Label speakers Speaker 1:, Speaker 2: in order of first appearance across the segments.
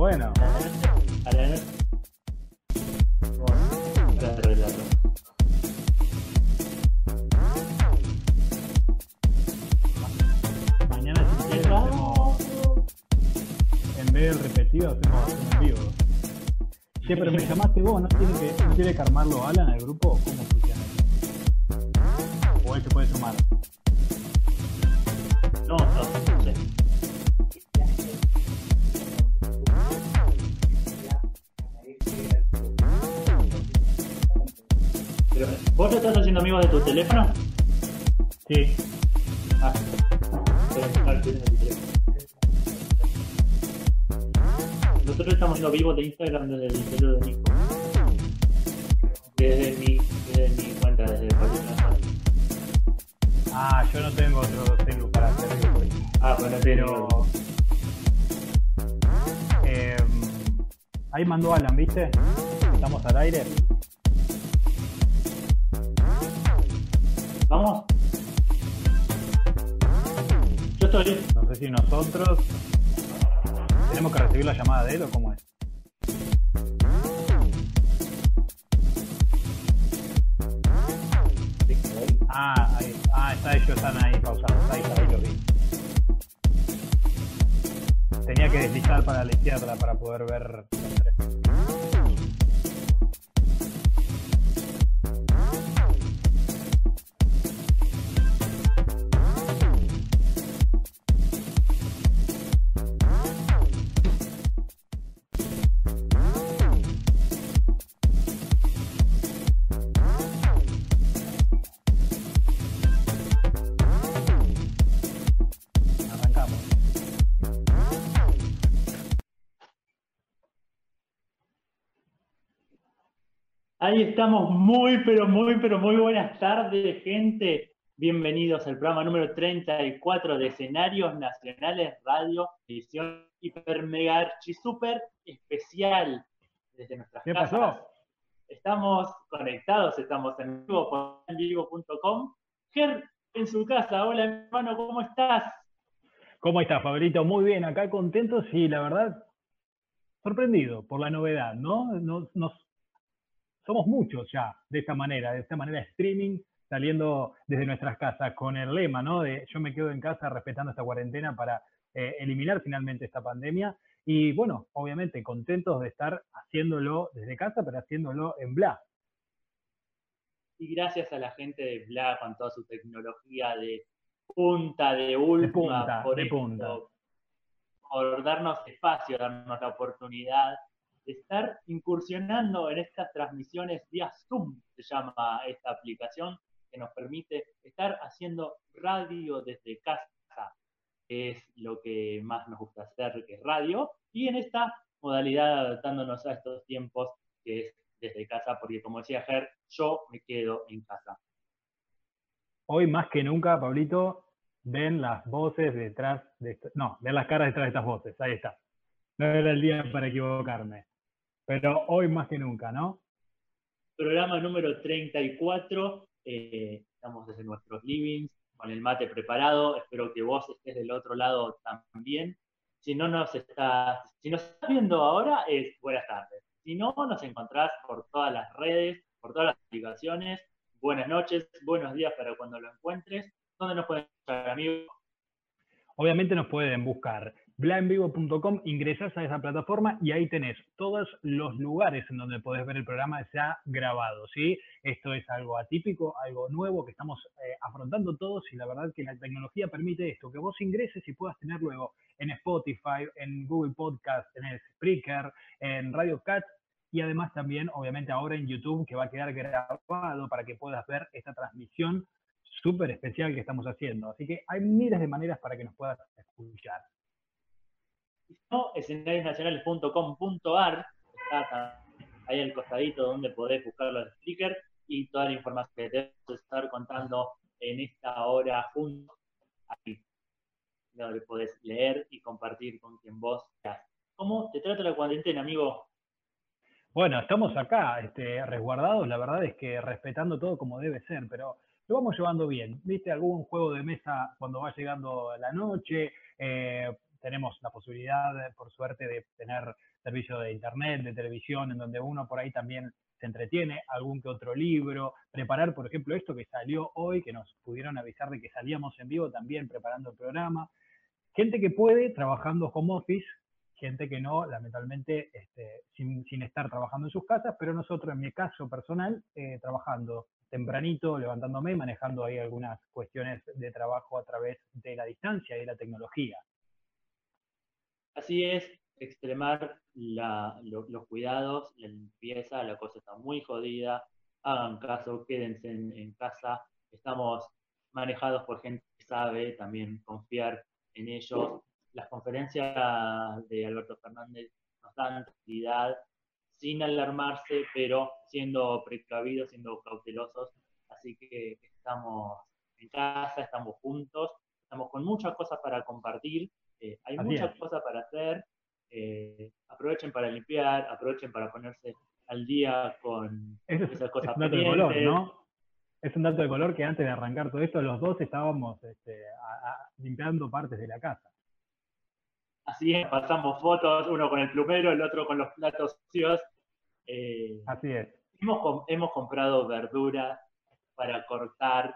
Speaker 1: bueno.
Speaker 2: A.
Speaker 1: Mañana si quieres hacemos, en vez de repetido, hacemos, en vivo. Che, pero me llamaste vos, ¿no tiene que, no tiene que armarlo Alan el grupo? ¿Cómo funciona? O él se puede sumar.
Speaker 2: No, no, no sé. ¿Vos lo estás haciendo amigo de tu teléfono?
Speaker 1: Sí.
Speaker 2: Ah, el. Nosotros estamos haciendo vivo de Instagram desde el celular de Nico. Desde mi, desde mi cuenta, desde Juárez.
Speaker 1: Ah, yo no tengo otro celu para hacer.
Speaker 2: Ah, bueno,
Speaker 1: Pero. Eh, ahí mandó Alan, ¿viste? Estamos al aire.
Speaker 2: ¿Vamos? Yo estoy.
Speaker 1: No sé si nosotros. ¿Tenemos que recibir la llamada de él o cómo es? Ah, ahí, ah, está, ellos están ahí pausados. Ahí ahí lo vi. Tenía que deslizar para la izquierda para poder ver
Speaker 2: Ahí estamos, muy, pero muy, pero muy buenas tardes, gente. Bienvenidos al programa número 34 de Escenarios Nacionales Radio, edición hiper mega archi super especial desde nuestras
Speaker 1: ¿Qué
Speaker 2: casas.
Speaker 1: pasó?
Speaker 2: Estamos conectados, estamos en vivo por envivo.com. Ger en su casa, hola hermano, ¿cómo estás?
Speaker 1: ¿Cómo estás, Fabrito? Muy bien, acá contentos y la verdad, sorprendido por la novedad, ¿no? Nos, nos- somos muchos ya de esta manera, de esta manera streaming, saliendo desde nuestras casas con el lema, ¿no? De yo me quedo en casa respetando esta cuarentena para eh, eliminar finalmente esta pandemia. Y bueno, obviamente contentos de estar haciéndolo desde casa, pero haciéndolo en Bla.
Speaker 2: Y gracias a la gente de Bla con toda su tecnología de punta, de última,
Speaker 1: punta,
Speaker 2: por
Speaker 1: de
Speaker 2: esto,
Speaker 1: punta.
Speaker 2: por darnos espacio, darnos la oportunidad de estar incursionando en estas transmisiones vía Zoom, se llama esta aplicación, que nos permite estar haciendo radio desde casa, que es lo que más nos gusta hacer, que es radio, y en esta modalidad adaptándonos a estos tiempos, que es desde casa, porque como decía Ger, yo me quedo en casa.
Speaker 1: Hoy más que nunca, Pablito, ven las voces detrás de no, ven las caras detrás de estas voces, ahí está. No era el día para equivocarme. Pero hoy más que nunca, ¿no?
Speaker 2: Programa número 34, eh, estamos desde nuestros livings, con el mate preparado, espero que vos estés del otro lado también. Si no nos estás, si nos estás viendo ahora, es buenas tardes. Si no, nos encontrás por todas las redes, por todas las aplicaciones. Buenas noches, buenos días para cuando lo encuentres. ¿Dónde nos pueden encontrar, amigos?
Speaker 1: Obviamente nos pueden buscar blaenvivo.com, ingresás a esa plataforma y ahí tenés todos los lugares en donde podés ver el programa ya grabado, ¿sí? Esto es algo atípico, algo nuevo que estamos eh, afrontando todos y la verdad que la tecnología permite esto, que vos ingreses y puedas tener luego en Spotify, en Google Podcast, en el Spreaker, en Radio Cat y además también, obviamente, ahora en YouTube que va a quedar grabado para que puedas ver esta transmisión súper especial que estamos haciendo. Así que hay miles de maneras para que nos puedas escuchar.
Speaker 2: Si no, escenariosnacionales.com.ar está ahí al costadito donde podés buscar los stickers y toda la información que te vamos a estar contando en esta hora juntos. Ahí, donde podés leer y compartir con quien vos quieras. ¿Cómo te trata la cuarentena, amigo?
Speaker 1: Bueno, estamos acá este, resguardados, la verdad es que respetando todo como debe ser, pero lo vamos llevando bien. ¿Viste algún juego de mesa cuando va llegando la noche? Eh, tenemos la posibilidad, por suerte, de tener servicio de internet, de televisión, en donde uno por ahí también se entretiene, algún que otro libro, preparar, por ejemplo, esto que salió hoy, que nos pudieron avisar de que salíamos en vivo también preparando el programa. Gente que puede trabajando home office, gente que no, lamentablemente, este, sin, estar trabajando en sus casas, pero nosotros, en mi caso personal, eh, trabajando tempranito, levantándome, manejando ahí algunas cuestiones de trabajo a través de la distancia y la tecnología.
Speaker 2: Así es, extremar los cuidados, la limpieza, la cosa está muy jodida, hagan caso, quédense en, casa, estamos manejados por gente que sabe, también confiar en ellos. Las conferencias de Alberto Fernández nos dan tranquilidad, sin alarmarse, pero siendo precavidos, siendo cautelosos. Así que estamos en casa, estamos juntos, estamos con muchas cosas para compartir, eh, hay muchas cosas para hacer. Eh, aprovechen para limpiar, aprovechen para ponerse al día con esas cosas.
Speaker 1: Es un dato de color, ¿no? Es un dato de color que antes de arrancar todo esto, los dos estábamos este, limpiando partes de la casa.
Speaker 2: Así es, pasamos fotos, uno con el plumero, el otro con los platos sucios.
Speaker 1: Eh, Así es.
Speaker 2: Hemos, hemos, comprado verduras para cortar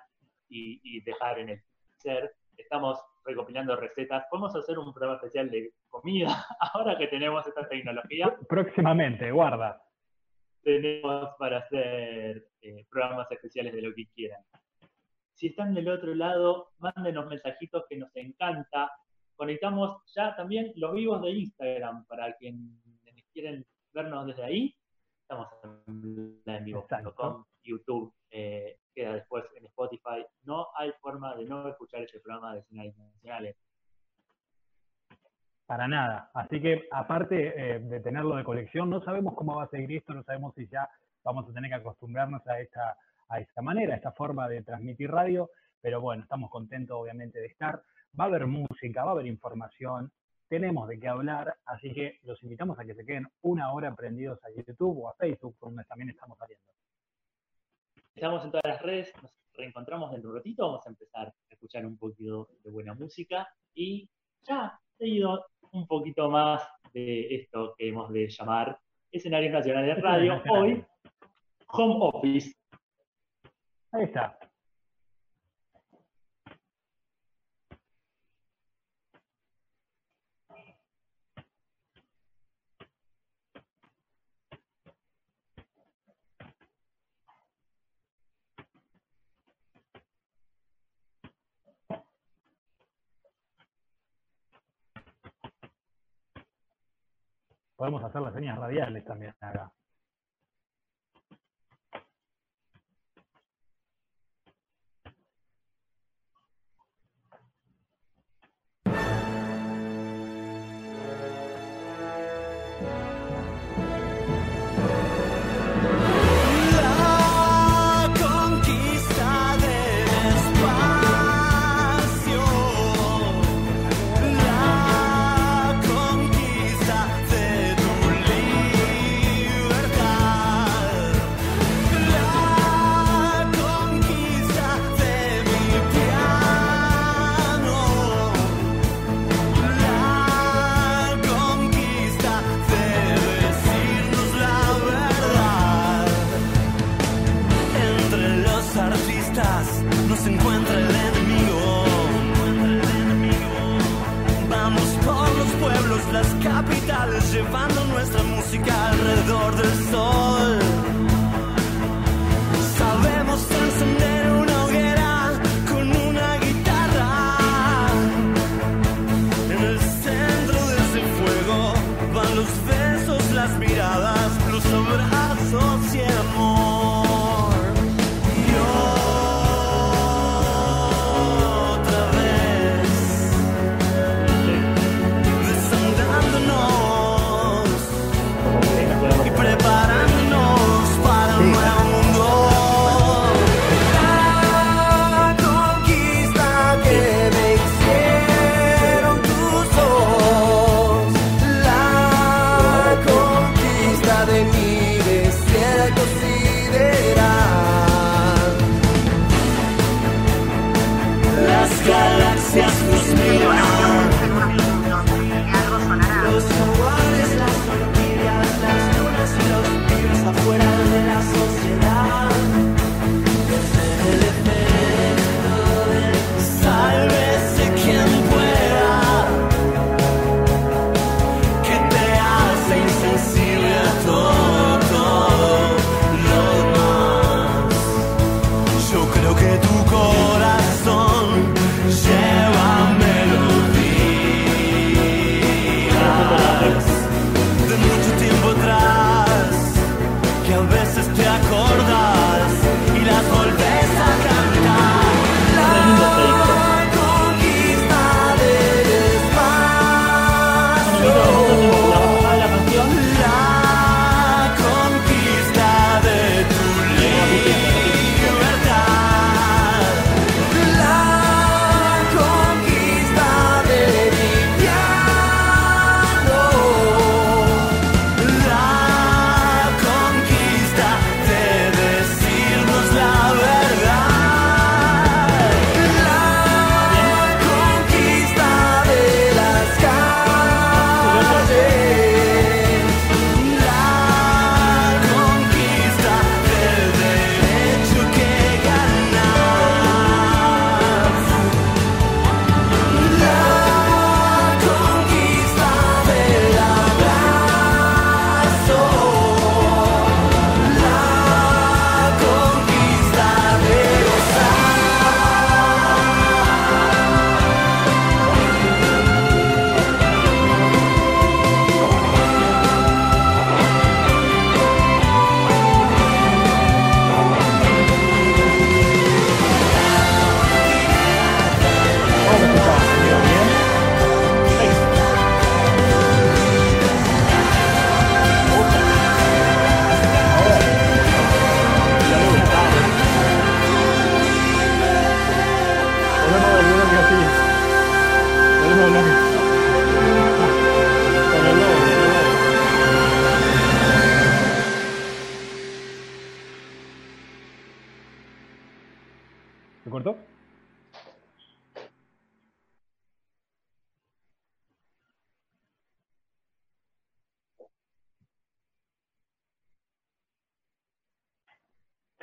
Speaker 2: y, y dejar en el freezer. Estamos recopilando recetas. Podemos hacer un programa especial de comida ahora que tenemos esta tecnología.
Speaker 1: Próximamente, guarda.
Speaker 2: Tenemos para hacer eh, programas especiales de lo que quieran. Si están del otro lado, mándenos mensajitos que nos encanta. Conectamos ya también los vivos de Instagram para quienes quieren vernos desde ahí. Estamos en vivo.com, YouTube, eh, queda después en Spotify. No hay forma de no escuchar ese programa de escenarios nacionales.
Speaker 1: Para nada. Así que, aparte eh, de tenerlo de colección, no sabemos cómo va a seguir esto, no sabemos si ya vamos a tener que acostumbrarnos a esta, a esta manera, a esta forma de transmitir radio, pero bueno, estamos contentos obviamente de estar. Va a haber música, va a haber información, tenemos de qué hablar, así que los invitamos a que se queden una hora prendidos a YouTube o a Facebook, donde también estamos saliendo.
Speaker 2: Estamos en todas las redes, nos reencontramos dentro de un ratito, vamos a empezar a escuchar un poquito de buena música y ya seguido un poquito más de esto que hemos de llamar escenarios nacionales de radio, hoy Home Office.
Speaker 1: Ahí está. Podemos hacer las señas radiales también acá.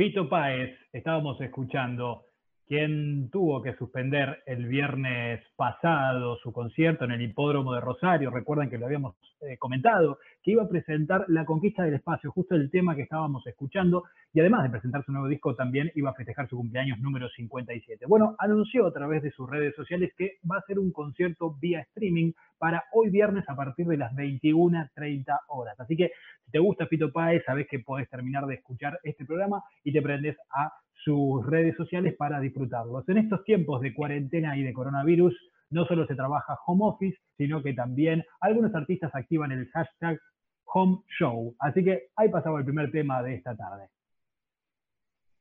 Speaker 1: Fito Páez, estábamos escuchando quien tuvo que suspender el viernes pasado su concierto en el hipódromo de Rosario. Recuerden que lo habíamos eh, comentado, que iba a presentar La Conquista del Espacio, justo el tema que estábamos escuchando, y además de presentar su nuevo disco, también iba a festejar su cumpleaños número 57. Bueno, anunció a través de sus redes sociales que va a ser un concierto vía streaming para hoy viernes a partir de las 21.30 horas. Así que si te gusta Fito Páez, sabes que podés terminar de escuchar este programa y te prendes a sus redes sociales para disfrutarlos. En estos tiempos de cuarentena y de coronavirus, no solo se trabaja home office, sino que también algunos artistas activan el hashtag home show. Así que ahí pasaba el primer tema de esta tarde.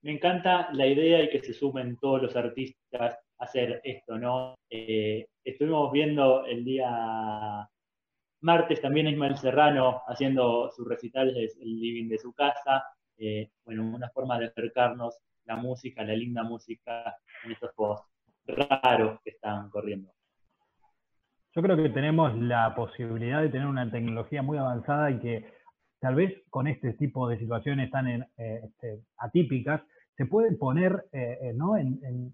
Speaker 2: Me encanta la idea y que se sumen todos los artistas a hacer esto, ¿no? Eh, estuvimos viendo el día martes también a Ismael Serrano haciendo sus recitales el living de su casa. Eh, bueno, una forma de acercarnos la música, la linda música en estos posts raros que están corriendo.
Speaker 1: Yo creo que tenemos la posibilidad de tener una tecnología muy avanzada y que tal vez con este tipo de situaciones tan eh, este, atípicas se puede poner eh, eh, ¿no? en,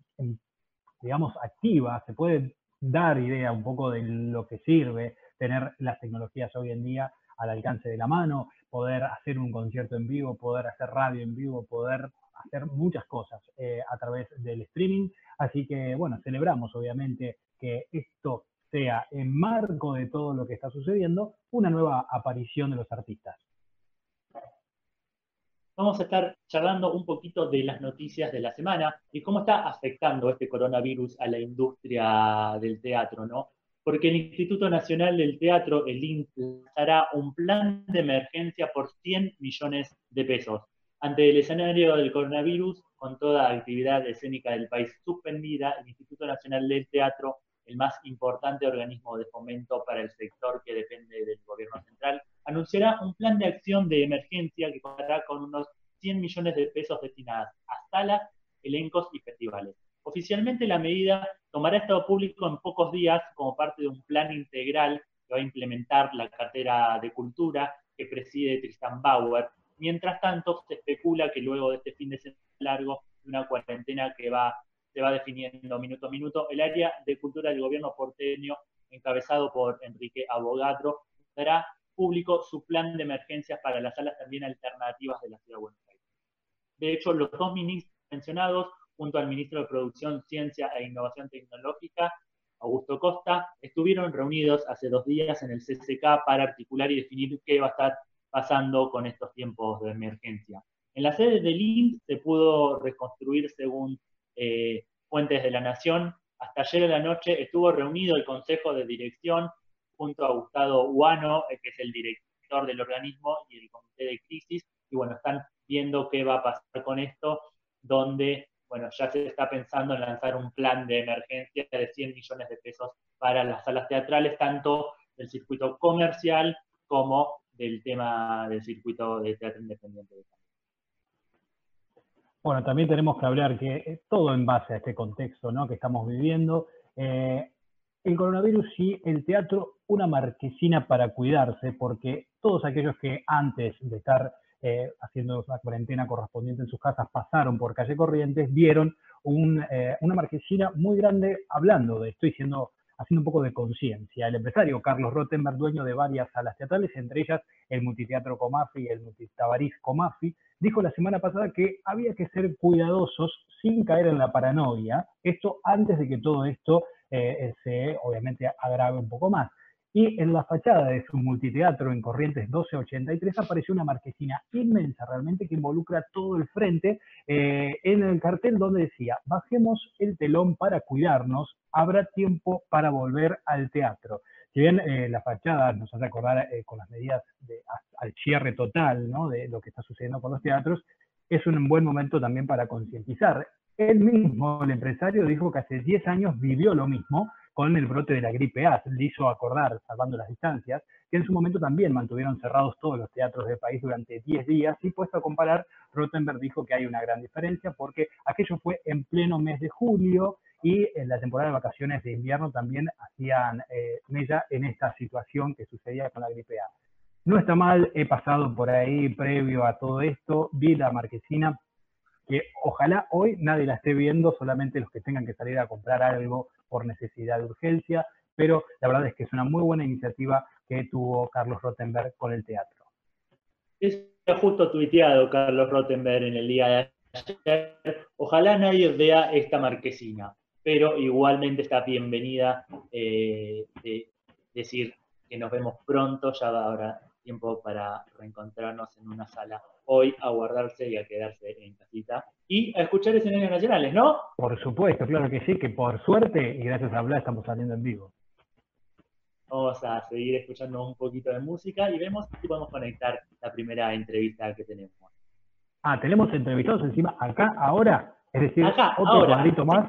Speaker 1: digamos, activa, se puede dar idea un poco de lo que sirve tener las tecnologías hoy en día al alcance de la mano, poder hacer un concierto en vivo, poder hacer radio en vivo, poder hacer muchas cosas eh, a través del streaming. Así que, bueno, celebramos obviamente que esto sea en marco de todo lo que está sucediendo, una nueva aparición de los artistas.
Speaker 2: Vamos a estar charlando un poquito de las noticias de la semana y cómo está afectando este coronavirus a la industria del teatro, ¿no? Porque el Instituto Nacional del Teatro, el INT, hará un plan de emergencia por 100 millones de pesos. Ante el escenario del coronavirus, con toda actividad escénica del país suspendida, el Instituto Nacional del Teatro, el más importante organismo de fomento para el sector que depende del gobierno central, anunciará un plan de acción de emergencia que contará con unos 100 millones de pesos destinados a salas, elencos y festivales. Oficialmente la medida tomará estado público en pocos días como parte de un plan integral que va a implementar la cartera de cultura que preside Tristan Bauer, Mientras tanto, se especula que luego de este fin de semana largo, una cuarentena que va, se va definiendo minuto a minuto, el área de cultura del gobierno porteño, encabezado por Enrique Abogadro, dará público su plan de emergencias para las salas también alternativas de la ciudad de Buenos Aires. De hecho, los dos ministros mencionados, junto al ministro de Producción, Ciencia e Innovación Tecnológica, Augusto Costa, estuvieron reunidos hace dos días en el CCK para articular y definir qué va a estar pasando con estos tiempos de emergencia. En la sede del INT se pudo reconstruir según eh, fuentes de la Nación. Hasta ayer en la noche estuvo reunido el Consejo de Dirección junto a Gustavo Huano, eh, que es el director del organismo, y el Comité de Crisis. Y bueno, están viendo qué va a pasar con esto, donde bueno, ya se está pensando en lanzar un plan de emergencia de 100 millones de pesos para las salas teatrales, tanto del circuito comercial como del tema del circuito de teatro independiente.
Speaker 1: Bueno, también tenemos que hablar que todo en base a este contexto ¿no? que estamos viviendo, eh, el coronavirus y el teatro una marquesina para cuidarse, porque todos aquellos que antes de estar eh, haciendo la cuarentena correspondiente en sus casas pasaron por calle Corrientes, vieron eh, una marquesina muy grande hablando de esto, diciendo haciendo un poco de conciencia. El empresario Carlos Rottenberg, dueño de varias salas teatrales, entre ellas el Multiteatro Comafi y el Multitabariz Comafi, dijo la semana pasada que había que ser cuidadosos sin caer en la paranoia, esto antes de que todo esto eh, se obviamente agrave un poco más y en la fachada de su multiteatro en Corrientes 1283 apareció una marquesina inmensa realmente que involucra todo el frente eh, en el cartel donde decía, bajemos el telón para cuidarnos, habrá tiempo para volver al teatro. Si bien eh, la fachada nos hace acordar eh, con las medidas de, al cierre total ¿no? de lo que está sucediendo con los teatros, es un buen momento también para concientizar. Él mismo, el empresario, dijo que hace 10 años vivió lo mismo con el brote de la gripe A. Le hizo acordar, salvando las distancias, que en su momento también mantuvieron cerrados todos los teatros del país durante 10 días y puesto a comparar, Rottenberg dijo que hay una gran diferencia porque aquello fue en pleno mes de julio y en la temporada de vacaciones de invierno también hacían eh, mella en esta situación que sucedía con la gripe A. No está mal, he pasado por ahí previo a todo esto, vi la marquesina que ojalá hoy nadie la esté viendo, solamente los que tengan que salir a comprar algo por necesidad de urgencia, pero la verdad es que es una muy buena iniciativa que tuvo Carlos Rottenberg con el teatro.
Speaker 2: Es justo tuiteado Carlos Rottenberg en el día de ayer. Ojalá nadie vea esta marquesina, pero igualmente está bienvenida eh, de decir que nos vemos pronto, ya habrá tiempo para reencontrarnos en una sala hoy, a guardarse y a quedarse en casita y a escuchar escenarios nacionales, ¿no?
Speaker 1: Por supuesto, claro que sí, que por suerte y gracias a Bla estamos saliendo en vivo.
Speaker 2: Vamos a seguir escuchando un poquito de música y vemos si podemos conectar la primera entrevista que tenemos.
Speaker 1: Ah, tenemos entrevistados encima acá ahora, es decir,
Speaker 2: acá,
Speaker 1: otro
Speaker 2: ahora.
Speaker 1: cuadrito más.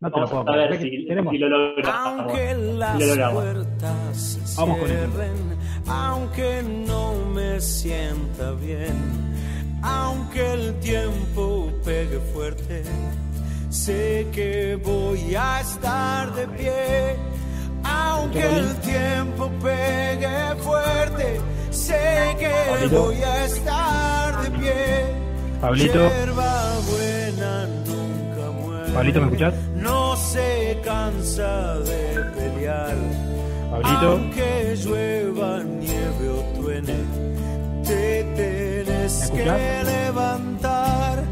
Speaker 1: No te
Speaker 2: Vamos
Speaker 1: lo puedo
Speaker 2: a ver si, lo logramos.
Speaker 3: Aunque las
Speaker 2: Si lo logramos.
Speaker 3: puertas se
Speaker 1: Vamos con.
Speaker 3: Aunque no me sienta bien, aunque el tiempo pegue fuerte, sé que voy a estar de pie. Aunque el tiempo pegue fuerte, sé que voy a estar de pie.
Speaker 1: Pablito. Pablito, ¿me escuchás?
Speaker 3: No se cansa de pelear.
Speaker 1: Pablito,
Speaker 3: Aunque llueva, nieve o truene, te tienes
Speaker 1: ¿Me
Speaker 3: que levantar.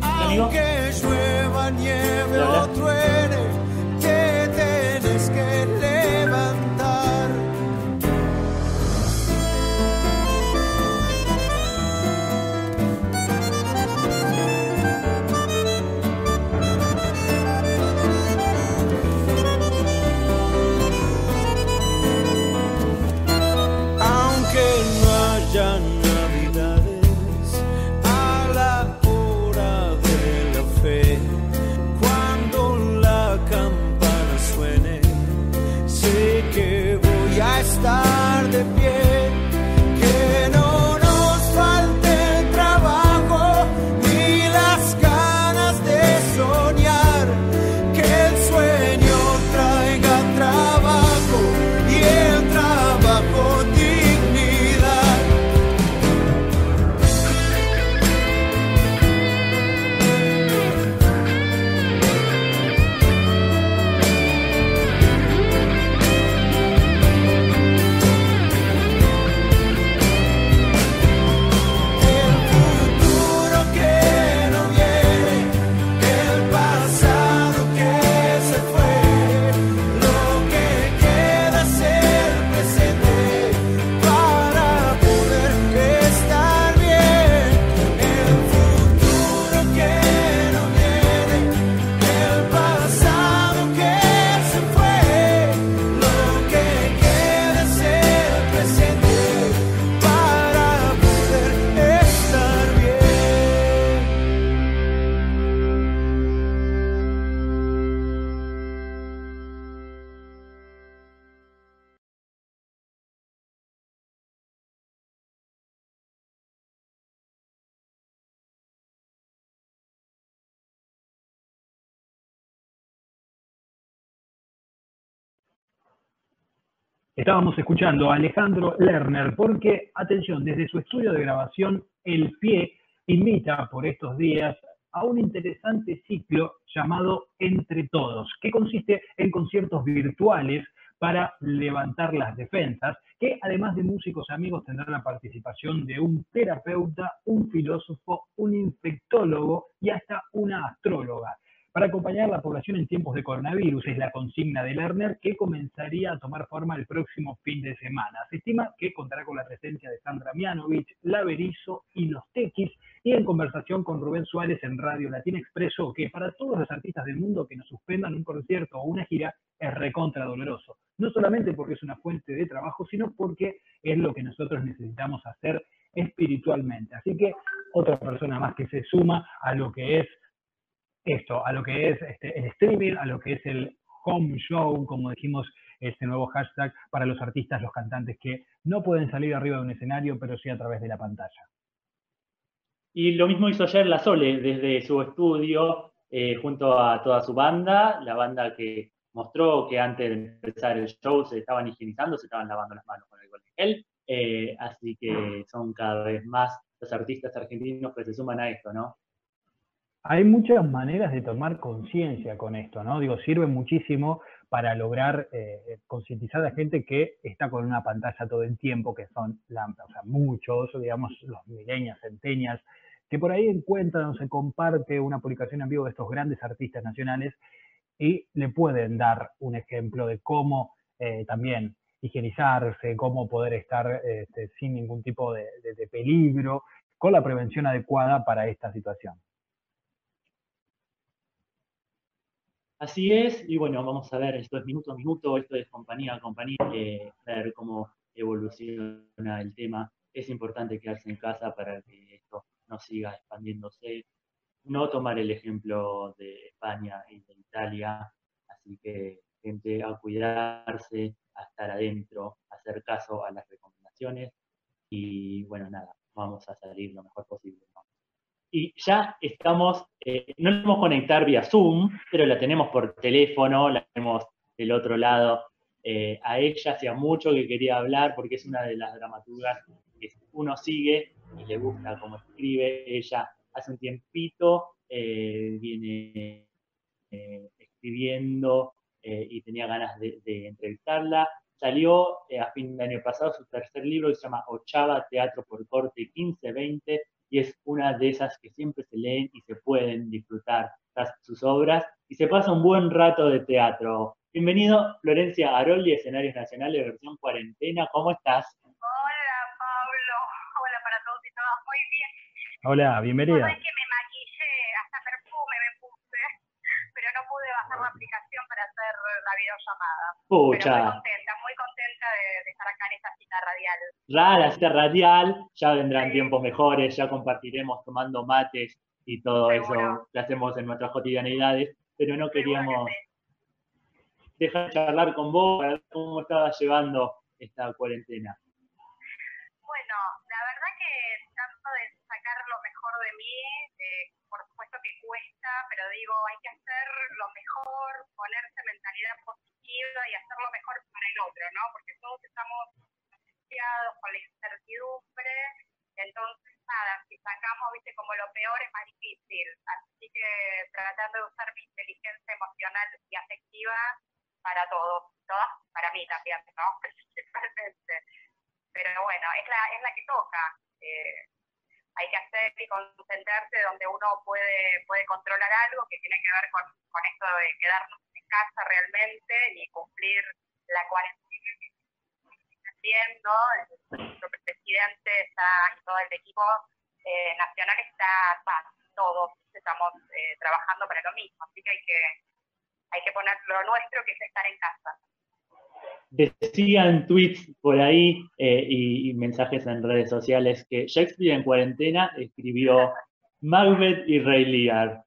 Speaker 3: Aunque llueva, nieve o truene, te tienes que levantar.
Speaker 1: Estábamos escuchando a Alejandro Lerner porque, atención, desde su estudio de grabación El Pie invita por estos días a un interesante ciclo llamado Entre Todos, que consiste en conciertos virtuales para levantar las defensas, que además de músicos amigos tendrán la participación de un terapeuta, un filósofo, un infectólogo y hasta una astróloga. Para acompañar a la población en tiempos de coronavirus es la consigna de Lerner que comenzaría a tomar forma el próximo fin de semana. Se estima que contará con la presencia de Sandra Mianovich, La Berizo y Los Tequis y en conversación con Rubén Suárez en Radio Latina expresó que para todos los artistas del mundo que nos suspendan un concierto o una gira es recontra doloroso. No solamente porque es una fuente de trabajo, sino porque es lo que nosotros necesitamos hacer espiritualmente. Así que otra persona más que se suma a lo que es esto, a lo que es este, el streaming, a lo que es el home show, como dijimos, este nuevo hashtag para los artistas, los cantantes que no pueden salir arriba de un escenario, pero sí a través de la pantalla.
Speaker 2: Y lo mismo hizo ayer La Sole desde su estudio, eh, junto a toda su banda, la banda que mostró que antes de empezar el show se estaban higienizando, se estaban lavando las manos con alcohol en gel, eh, así que son cada vez más los artistas argentinos que se suman a esto, ¿no?
Speaker 1: Hay muchas maneras de tomar conciencia con esto, ¿no? Digo, sirve muchísimo para lograr eh, concientizar a gente que está con una pantalla todo el tiempo, que son o sea, muchos, digamos, los milenias, centenias, que por ahí encuentran o se comparte una publicación en vivo de estos grandes artistas nacionales y le pueden dar un ejemplo de cómo eh, también higienizarse, cómo poder estar este, sin ningún tipo de peligro, con la prevención adecuada para esta situación.
Speaker 2: Así es, y bueno, vamos a ver, esto es minuto a minuto, esto es compañía a compañía, eh, ver cómo evoluciona el tema. Es importante quedarse en casa para que esto no siga expandiéndose, no tomar el ejemplo de España y de Italia, así que gente a cuidarse, a estar adentro, a hacer caso a las recomendaciones y bueno, nada, vamos a salir lo mejor posible. Y ya estamos, eh, no nos podemos conectar vía Zoom, pero la tenemos por teléfono, la tenemos del otro lado. Eh, a ella hacía mucho que quería hablar porque es una de las dramaturgas que uno sigue y le gusta cómo escribe. Ella hace un tiempito eh, viene escribiendo y tenía ganas de, de entrevistarla. Salió a fin de año pasado su tercer libro que se llama Ochava Teatro por Corte 1520 y es una de esas que siempre se leen y se pueden disfrutar sus obras y se pasa un buen rato de teatro. Bienvenido, Florencia Aroldi, Escenarios Nacionales, versión cuarentena. ¿Cómo estás?
Speaker 4: Hola, Pablo. Hola para todos y todas. Muy bien.
Speaker 1: Hola, bienvenida.
Speaker 4: Que me maquillé, hasta perfume me puse, pero no pude bajar la aplicación para hacer la videollamada.
Speaker 2: Pucha. Rara, cita radial, ya vendrán tiempos mejores, ya compartiremos tomando mates y todo
Speaker 4: Seguro.
Speaker 2: eso que hacemos en nuestras cotidianidades, pero no queríamos dejar de charlar con vos para ver cómo estabas llevando esta cuarentena.
Speaker 4: Bueno, la verdad que trato de sacar lo mejor de mí, eh, por supuesto que cuesta, pero digo, hay que hacer lo mejor, ponerse mentalidad positiva y hacer lo mejor para el otro, ¿no? Porque todos estamos con la incertidumbre, entonces nada, si sacamos, viste, como lo peor es más difícil, así que tratando de usar mi inteligencia emocional y afectiva para todos, todas para mí también, ¿no? Principalmente pero bueno, es la, es la que toca. Eh, hay que hacer y concentrarse donde uno puede, puede controlar algo que tiene que ver con, con esto de quedarnos en casa realmente y cumplir la cuarentena que Nuestro presidente está y todo el equipo eh, nacional está, todos estamos eh, trabajando para lo mismo, así que hay que hay que poner lo nuestro que es estar en casa.
Speaker 2: Decían tweets por ahí eh, y, y mensajes en redes sociales que Shakespeare en cuarentena escribió Macbeth y Rey Lear.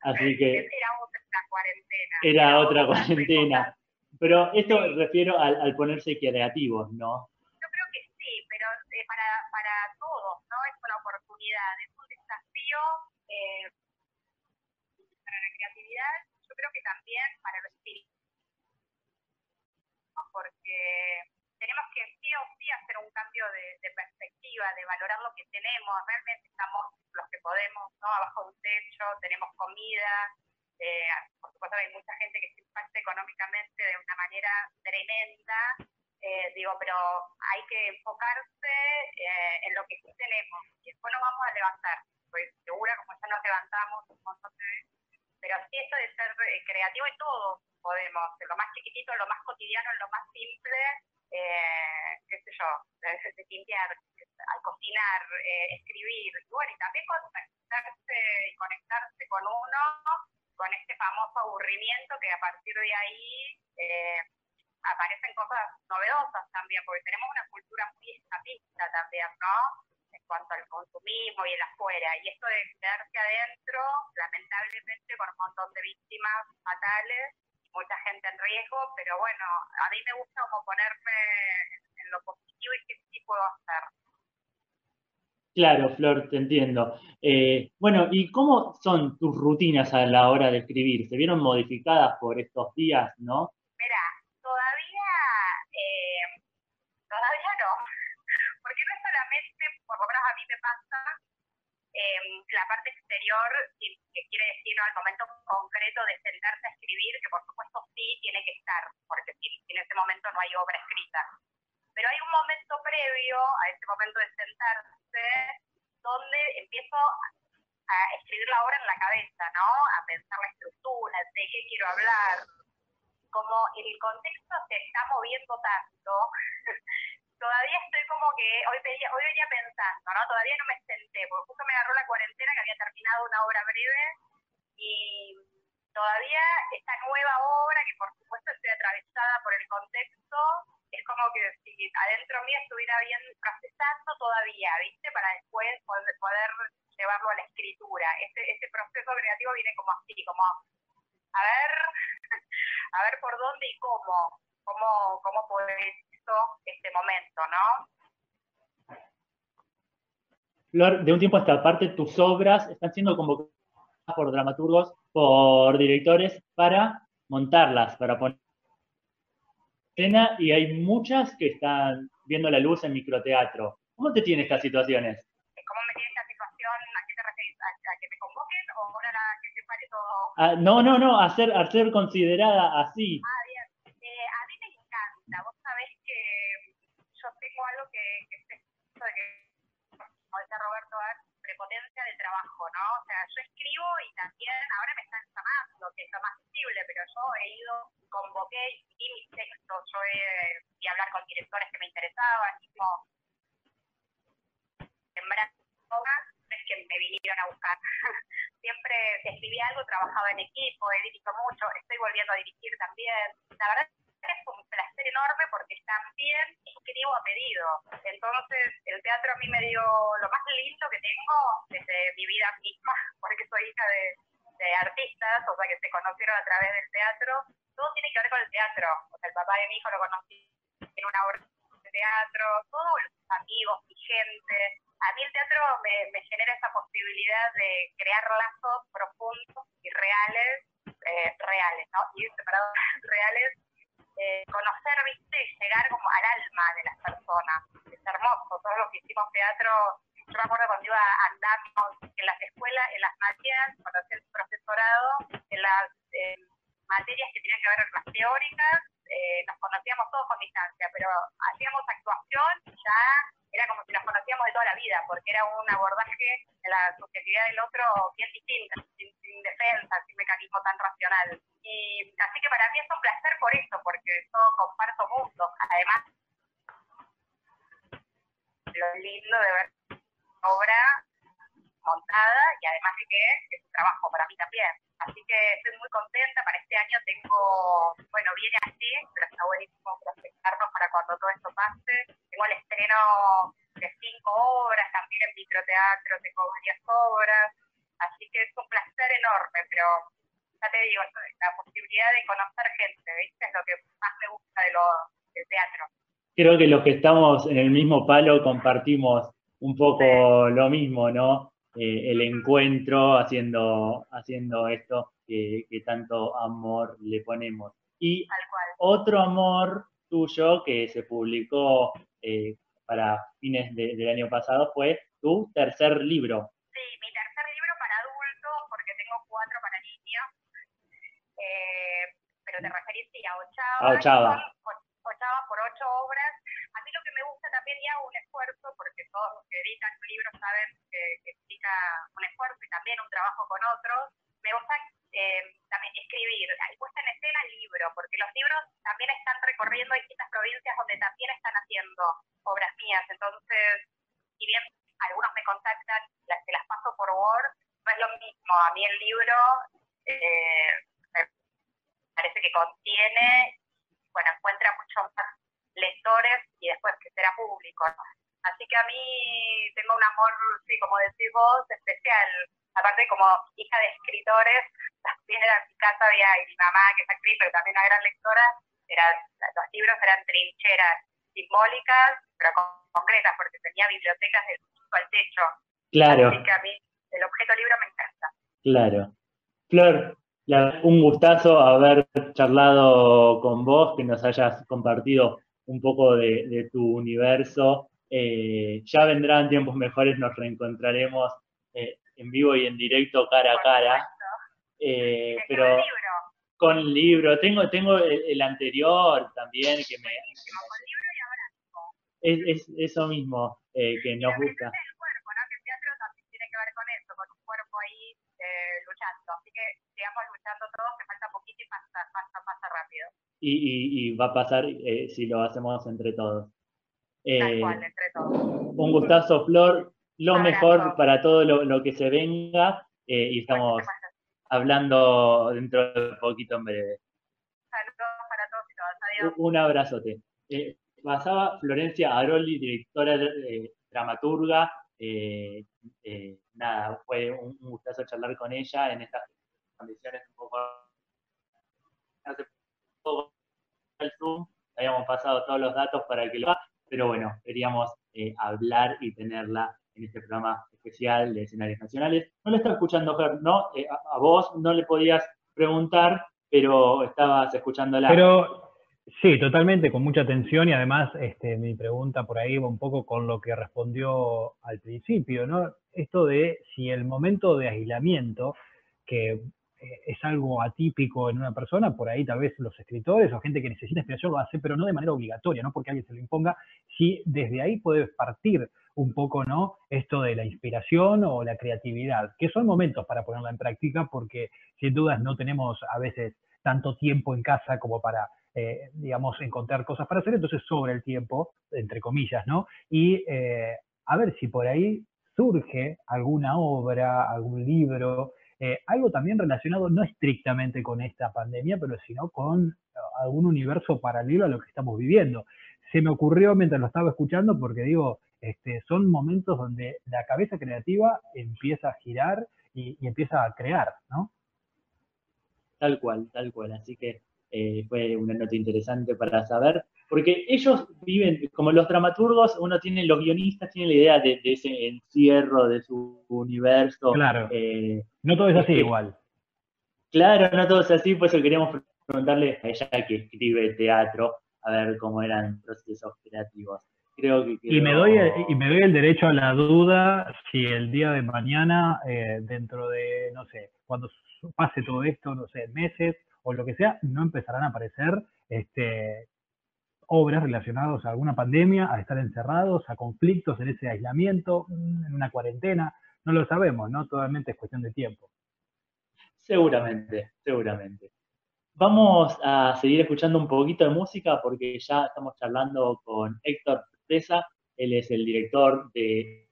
Speaker 2: Así que
Speaker 4: Era otra cuarentena.
Speaker 2: era otra cuarentena. Pero esto refiero al, ponerse creativos, ¿no?
Speaker 4: Yo creo que sí, pero eh, para, para todos, ¿no? Es una oportunidad, es un desafío eh, para la creatividad, yo creo que también para los espíritus, porque tenemos que sí o sí hacer un cambio de perspectiva, de valorar lo que tenemos, realmente estamos los que podemos, ¿no? Abajo de un techo, tenemos comida, eh, por supuesto hay mucha gente que se impacta económicamente de una manera tremenda, eh, digo, pero hay que enfocarse eh, en lo que sí tenemos y después nos vamos a levantar. Estoy segura, como ya nos levantamos pero sí esto de ser eh, creativo y todos podemos, en lo más chiquitito, en lo más cotidiano, en lo más simple, eh, qué sé yo, de, limpiar, al cocinar, eh, escribir, y bueno, y también conectarse y conectarse con uno, con este famoso aburrimiento que a partir de ahí eh, aparecen cosas novedosas también, porque tenemos una cultura muy escapista también, ¿no? En cuanto al consumismo y el afuera. Y esto de quedarse adentro, lamentablemente, con un montón de víctimas fatales, mucha gente en riesgo, pero bueno, a mí me gusta como ponerme en, lo positivo y qué sí puedo hacer.
Speaker 2: Claro, Flor, te entiendo. Eh, bueno, ¿y cómo son tus rutinas a la hora de escribir? ¿Se vieron modificadas por estos días, no?
Speaker 4: Mira, todavía, eh, todavía no, porque no solamente, por lo menos a mí me pasa, eh, la parte exterior que quiere decir al momento concreto de sentarse a escribir, que por supuesto sí tiene que estar, porque si, si en ese momento no hay obra escrita. Pero hay un momento previo a ese momento de sentarse donde empiezo a escribir la obra en la cabeza, ¿no? A pensar la estructura, de qué quiero hablar. Como el contexto se está moviendo tanto, todavía estoy como que, hoy, pedía- hoy venía pensando, ¿no? Todavía no me senté, porque justo me agarró la cuarentena que había terminado una obra breve y todavía esta nueva obra, que por supuesto estoy atravesada por el contexto, es como que si adentro mío estuviera bien procesando todavía, ¿viste? Para después poder, llevarlo a la escritura. Ese, ese proceso creativo viene como así, como a ver, a ver por dónde y cómo, cómo, cómo poetizo este momento, ¿no?
Speaker 2: Flor, de un tiempo a esta parte, tus obras están siendo convocadas por dramaturgos, por directores, para montarlas, para poner y hay muchas que están viendo la luz en microteatro. ¿Cómo te tiene estas situaciones?
Speaker 4: ¿Cómo me tiene esta situación? ¿A qué te referís? ¿A, a que me convoquen o la, que se pare todo?
Speaker 2: Ah, no, no, no, a ser, a ser considerada así.
Speaker 4: Ah, bien. Eh, a mí me encanta. Vos sabés que yo tengo algo que, que es esto de que, como decía Roberto, es prepotencia de trabajo, ¿no? O sea, yo escribo y también ahora me están llamando, que es lo más posible, pero yo he ido, convoqué y mis textos, yo he, fui a hablar con directores que me interesaban, mismo sembrar obras, es que me vinieron a buscar. Siempre si escribí algo, trabajaba en equipo, he dirigido mucho, estoy volviendo a dirigir también. La verdad es un placer enorme porque también escribo a pedido. Entonces, el teatro a mí me dio lo más lindo que tengo desde mi vida misma, porque soy hija de, de artistas, o sea, que se conocieron a través del teatro. Todo tiene que ver con el teatro. O sea, el papá de mi hijo lo conocí en una obra de teatro, todos los amigos, mi gente. A mí el teatro me, me genera esa posibilidad de crear lazos profundos y reales, eh, reales, ¿no? Y separados reales, eh, conocer, viste, y llegar como al alma de las personas. Es hermoso, todos los que hicimos teatro, yo me acuerdo cuando iba andando en las escuelas, en las materias, cuando hacía el profesorado, en las eh, materias que tenían que ver con las teóricas, eh, nos conocíamos todos con distancia, pero hacíamos actuación y ya era como si nos conocíamos de toda la vida, porque era un abordaje de la subjetividad del otro bien distinta, sin, sin defensa, sin mecanismo tan racional. Y así que para mí es un placer por eso, porque yo comparto mundos. Además, lo lindo de ver obra montada y además de que es un trabajo para mí también. Así que estoy muy contenta. Para este año tengo, bueno, viene así, pero está buenísimo prospectarnos para cuando todo esto pase. Tengo el estreno de cinco obras, también en microteatro tengo varias obras. Así que es un placer enorme, pero ya te digo, la posibilidad de conocer gente, ¿viste? Es lo que más me gusta de lo, del teatro.
Speaker 2: Creo que los que estamos en el mismo palo compartimos un poco lo mismo, ¿no? Eh, el encuentro haciendo, haciendo esto que, que tanto amor le ponemos. Y otro amor tuyo que se publicó eh, para fines de- del año pasado fue tu tercer libro.
Speaker 4: Sí, mi tercer libro para adultos, porque tengo cuatro para niños. Eh, pero te referís sí, a Ochava.
Speaker 2: A Ochava.
Speaker 4: Ochava por ocho obras. A mí lo que me gusta también, y hago un esfuerzo, porque todos los que editan un libro saben que, que implica un esfuerzo y también un trabajo con otros, me gusta eh, también escribir. Puesta en escena el libro, porque los libros también están recorriendo distintas provincias donde también están haciendo obras mías. Entonces, si bien algunos me contactan, las, se las paso por Word, no es lo mismo. A mí el libro eh, me parece que contiene, bueno, encuentra muchos más lectores y después que será público. Así que a mí tengo un amor, sí, como decís vos, especial. Aparte, como hija de escritores, también en mi casa había y mi mamá, que es actriz, pero también una gran lectora, eran, los libros eran trincheras simbólicas, pero con- concretas, porque tenía bibliotecas del piso al techo.
Speaker 2: Claro,
Speaker 4: Así que a mí el objeto libro me encanta.
Speaker 2: claro. Flor, la- un gustazo haber charlado con vos, que nos hayas compartido un poco de, de tu universo. Eh, ya vendrán tiempos mejores, nos reencontraremos eh, en vivo y en directo cara a cara. eh, pero
Speaker 4: con el libro,
Speaker 2: con libro. Tengo, tengo el, el anterior también que me, que me- es, es eso mismo eh, que nos gusta.
Speaker 4: del cuerpo, ¿no? Que el teatro también tiene que ver con eso, con un cuerpo ahí eh, luchando. Así que sigamos luchando todos, que falta poquito y pasa, pasa, pasa rápido.
Speaker 2: Y, y, y va a pasar eh, si lo hacemos entre todos.
Speaker 4: Tal
Speaker 2: Eh,
Speaker 4: cual, entre todos.
Speaker 2: un gustazo, Flor. Lo
Speaker 4: Abrazo.
Speaker 2: mejor para todo lo, lo que se venga. eh, y estamos hablando dentro de poquito en breve.
Speaker 4: Saludos para todos y todas. Adiós.
Speaker 2: Un abrazote. Eh, pasaba Florencia Aroli, directora eh, dramaturga. eh, nada, fue un, un gustazo charlar con ella en estas condiciones un poco. Hace poco el Zoom, habíamos pasado todos los datos para que lo haga, pero bueno, queríamos eh, hablar y tenerla en este programa especial de escenarios nacionales. No lo estaba escuchando, ¿no? Eh, a, a vos no le podías preguntar, pero estabas escuchándola.
Speaker 1: Pero sí, totalmente, con mucha atención y además este, mi pregunta por ahí va un poco con lo que respondió al principio, ¿no? Esto de si el momento de aislamiento, que es algo atípico en una persona, por ahí tal vez los escritores o gente que necesita inspiración lo hace, pero no de manera obligatoria, no porque alguien se lo imponga, si desde ahí puede partir un poco, ¿no? Esto de la inspiración o la creatividad, que son momentos para ponerla en práctica porque sin dudas no tenemos a veces tanto tiempo en casa como para, eh, digamos, encontrar cosas para hacer, entonces sobre el tiempo, entre comillas, ¿no? Y eh, a ver si por ahí surge alguna obra, algún libro, eh, algo también relacionado no estrictamente con esta pandemia, pero sino con eh, algún universo paralelo a lo que estamos viviendo. Se me ocurrió mientras lo estaba escuchando porque digo, este, son momentos donde la cabeza creativa empieza a girar y, y empieza a crear, ¿no?
Speaker 2: Tal cual, tal cual. Así que eh, fue una nota interesante para saber, porque ellos viven, como los dramaturgos, uno tiene, los guionistas tienen la idea de, de ese encierro de su universo.
Speaker 1: Claro.
Speaker 2: Eh,
Speaker 1: No todo es así
Speaker 2: Sí.
Speaker 1: igual.
Speaker 2: claro, no todo es así, por eso queríamos preguntarle a ella que escribe teatro, a ver cómo eran procesos creativos. Creo que
Speaker 1: Y me, doy el, y me doy el derecho a la duda si el día de mañana, eh, dentro de, no sé, cuando pase todo esto, no sé, meses o lo que sea, no empezarán a aparecer este, obras relacionadas a alguna pandemia, a estar encerrados, a conflictos en ese aislamiento, mm, en una cuarentena. No lo sabemos, ¿no? Totalmente es cuestión de tiempo.
Speaker 2: Seguramente, seguramente. Vamos a seguir escuchando un poquito de música porque ya estamos charlando con Héctor Presa. Él es el director de,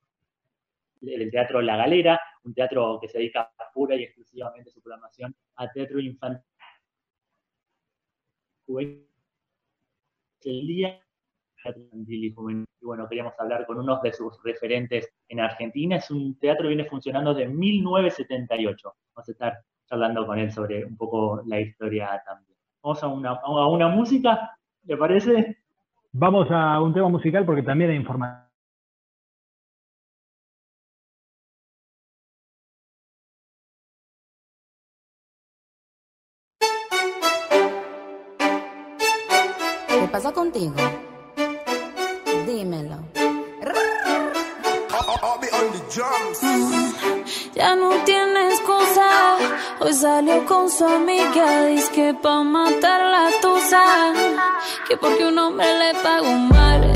Speaker 2: del Teatro La Galera, un teatro que se dedica pura y exclusivamente su programación a teatro infantil. El día y bueno, queríamos hablar con uno de sus referentes en Argentina. Es un teatro que viene funcionando desde 1978. Vamos a estar charlando con él sobre un poco la historia también. Vamos a una, a una música, ¿le parece?
Speaker 1: Vamos a un tema musical porque también hay información.
Speaker 5: ¿Qué pasa contigo? Dímelo.
Speaker 6: Ya no tiene excusa. Hoy salió con su amiga. Dice que pa' matar la tusa. Que porque un hombre le pagó mal.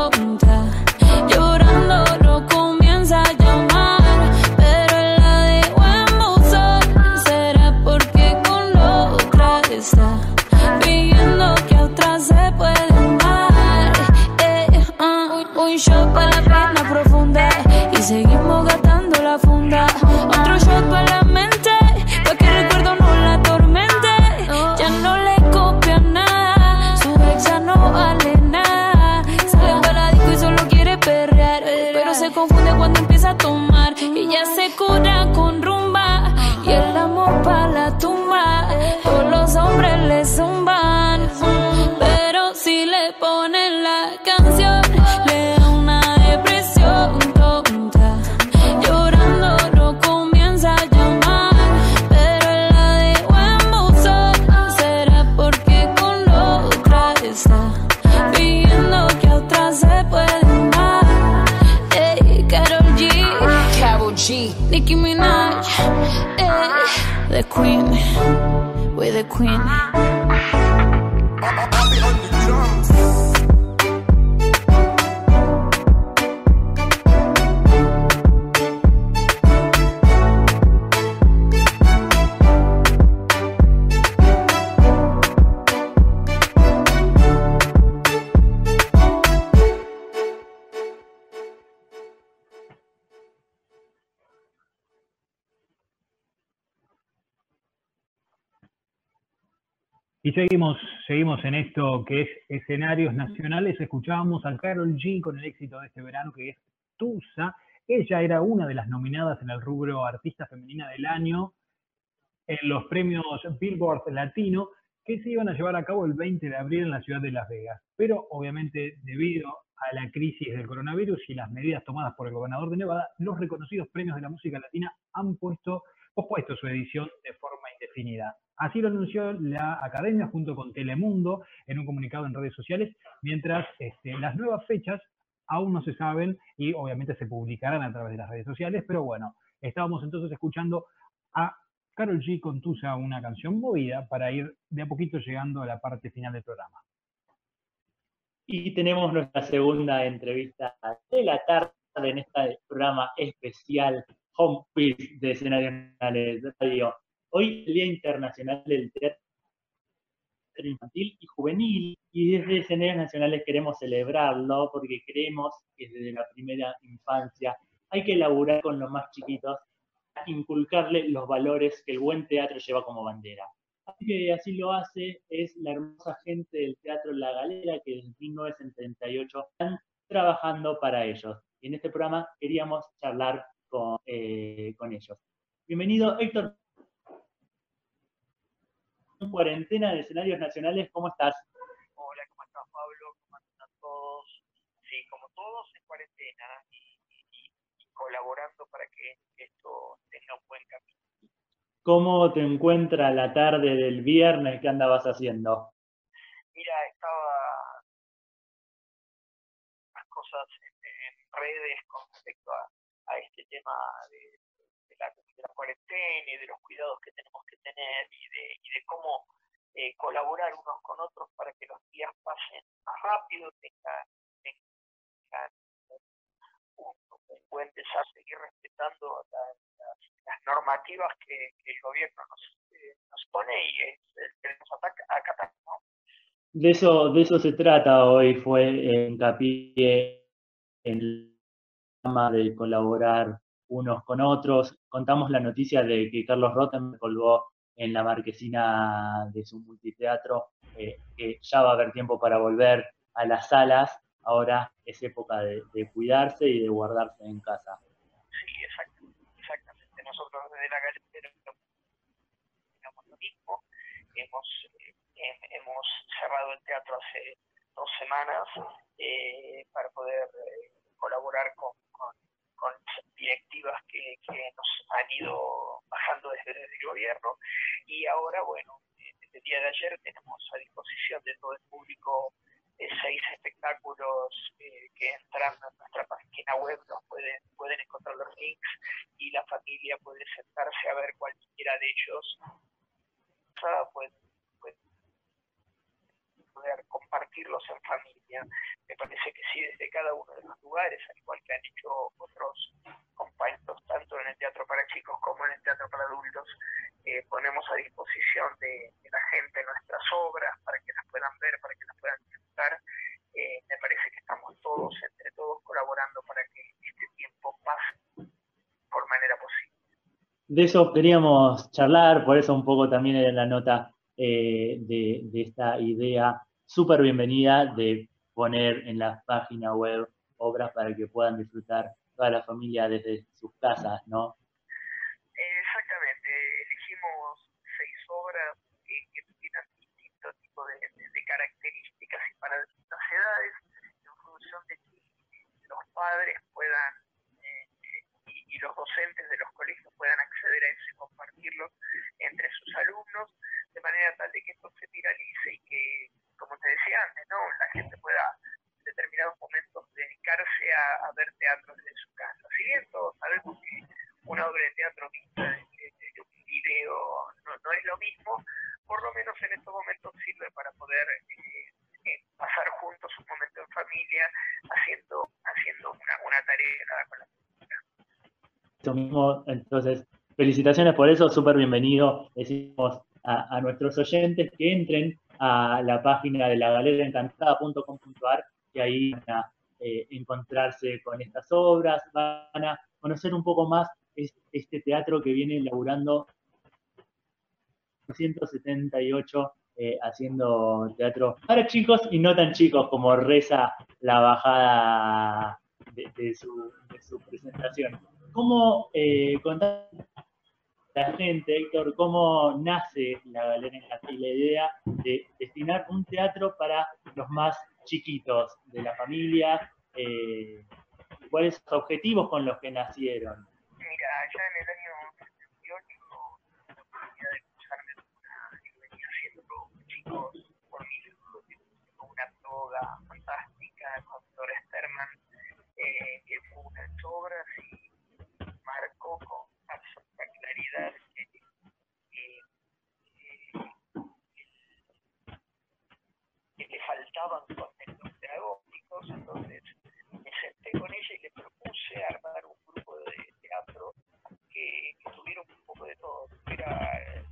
Speaker 6: the Queen.
Speaker 1: Y seguimos, seguimos en esto que es escenarios nacionales. Escuchábamos a Carol G con el éxito de este verano, que es Tusa. Ella era una de las nominadas en el rubro Artista Femenina del Año en los premios Billboard Latino, que se iban a llevar a cabo el 20 de abril en la ciudad de Las Vegas. Pero obviamente debido a la crisis del coronavirus y las medidas tomadas por el gobernador de Nevada, los reconocidos premios de la música latina han puesto, pospuesto su edición de forma indefinida. Así lo anunció la Academia junto con Telemundo en un comunicado en redes sociales, mientras este, las nuevas fechas aún no se saben y obviamente se publicarán a través de las redes sociales, pero bueno, estábamos entonces escuchando a Carol G con Tusa, una canción movida para ir de a poquito llegando a la parte final del programa.
Speaker 2: Y tenemos nuestra segunda entrevista de la tarde en este programa especial Home Quiz de Escenarios Nacionales Radio. Hoy el Día Internacional del Teatro Infantil y Juvenil y desde Escenarios Nacionales queremos celebrarlo porque creemos que desde la primera infancia hay que elaborar con los más chiquitos, inculcarle los valores que el buen teatro lleva como bandera. Así que así lo hace es la hermosa gente del Teatro La Galera que desde 1978 están trabajando para ellos. Y en este programa queríamos charlar con, eh, con ellos. Bienvenido Héctor. Cuarentena de escenarios nacionales, ¿cómo estás?
Speaker 7: Hola, ¿cómo estás, Pablo? ¿Cómo están todos? Sí, como todos en cuarentena y, y- y colaborando para que esto tenga un buen camino.
Speaker 2: ¿Cómo te encuentra la tarde del viernes? ¿Qué andabas haciendo?
Speaker 7: Mira, estaba las cosas en, en redes con respecto a, a este tema de, de de la cuarentena y de los cuidados que tenemos que tener y de, y de cómo eh, colaborar unos con otros para que los días pasen más rápido, tengan, tengan un, un buen seguir respetando la- las, normativas que, el gobierno nos, eh, nos pone y es el que nos ataca, acata, ¿no?
Speaker 2: De eso, de eso se trata hoy, fue eh, hincapié en el tema de colaborar unos con otros. Contamos la noticia de que Carlos Rotten colgó en la marquesina de su multiteatro eh, que ya va a haber tiempo para volver a las salas. Ahora es época de, cuidarse y de guardarse en casa.
Speaker 7: Sí, exacto, exactamente. Nosotros desde la galería digamos lo mismo. Hemos, eh, hem- hemos cerrado el teatro hace dos semanas eh, para poder eh, colaborar con directivas que, que nos han ido bajando desde, desde el gobierno. Y ahora, bueno, desde el día de ayer tenemos a disposición de todo el público eh, seis espectáculos eh, que entran a nuestra página web, los pueden, pueden encontrar los links y la familia puede sentarse a ver cualquiera de ellos. Pueden, pueden poder compartirlos en familia. Me parece que sí, desde cada uno de los lugares, al igual que han hecho otros el teatro para chicos como en el teatro para adultos, eh, ponemos a disposición de, de la gente nuestras obras para que las puedan ver, para que las puedan disfrutar. Eh, me parece que estamos todos, entre todos, colaborando para que este tiempo pase por manera posible.
Speaker 2: De eso queríamos charlar, por eso un poco también en la nota eh, de, de esta idea súper bienvenida de poner en la página web obras para que puedan disfrutar toda la familia desde sus casas, ¿no?
Speaker 7: Exactamente, elegimos seis obras que, que tuvieran distintos tipos de, de- de características y para distintas edades, en función de que los padres puedan eh, y, y los docentes de los colegios puedan acceder a eso y compartirlo entre sus alumnos, de manera tal de que esto se viralice y que, como te decía antes, ¿no? la gente pueda en determinados momentos dedicarse a, a ver teatro desde su casa. Si bien todos sabemos que una obra de teatro vista desde, desde un video no, no es lo mismo, por lo menos en estos momentos sirve para poder eh, eh, pasar juntos un momento en familia haciendo haciendo una, una tarea nada con la
Speaker 2: Eso mismo, entonces, felicitaciones por eso, súper bienvenido. Decimos a, nuestros oyentes que entren a la página de la galeraencantada.com.ar y ahí van a eh, encontrarse con estas obras, van a conocer un poco más es- este teatro que viene elaborando 178 eh, haciendo teatro para chicos y no tan chicos como reza la bajada de, su, presentación. ¿Cómo eh, contar la gente, Héctor, cómo nace la Galera y la idea de destinar un teatro para los más chiquitos de la familia? Eh, ¿Cuáles los objetivos con los que nacieron?
Speaker 7: Mira, ya en el año 78 tuve la oportunidad de cruzarme con una que venía haciendo chicos por mi con una toga fantástica con Dora Sterman, eh, que fue unas obras y marcó con absoluta claridad que, que, que faltaban contenidos pedagógicos, entonces me senté con ella y le propuse armar un grupo de teatro que, tuviera un poco de todo, que tuviera eh,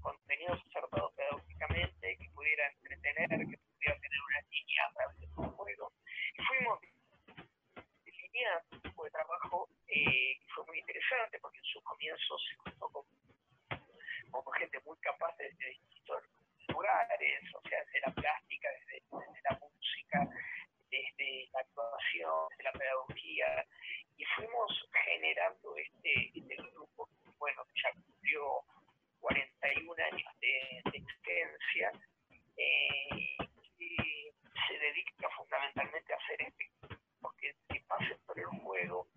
Speaker 7: contenidos acertados pedagógicamente, que pudiera entretener, que pudiera tener una línea a través de un juego. Y fuimos delineando un tipo de trabajo eh, que fue muy interesante porque en sus comienzos se contó con, con gente muy capaz de, de distintos lugares, o sea, desde la plástica, desde, desde la música, desde la actuación, desde la pedagogía, y fuimos generando este, este grupo, bueno, que ya cumplió 41 años de, de existencia, eh, que se dedica fundamentalmente a hacer espectáculos que, que pasen por el juego,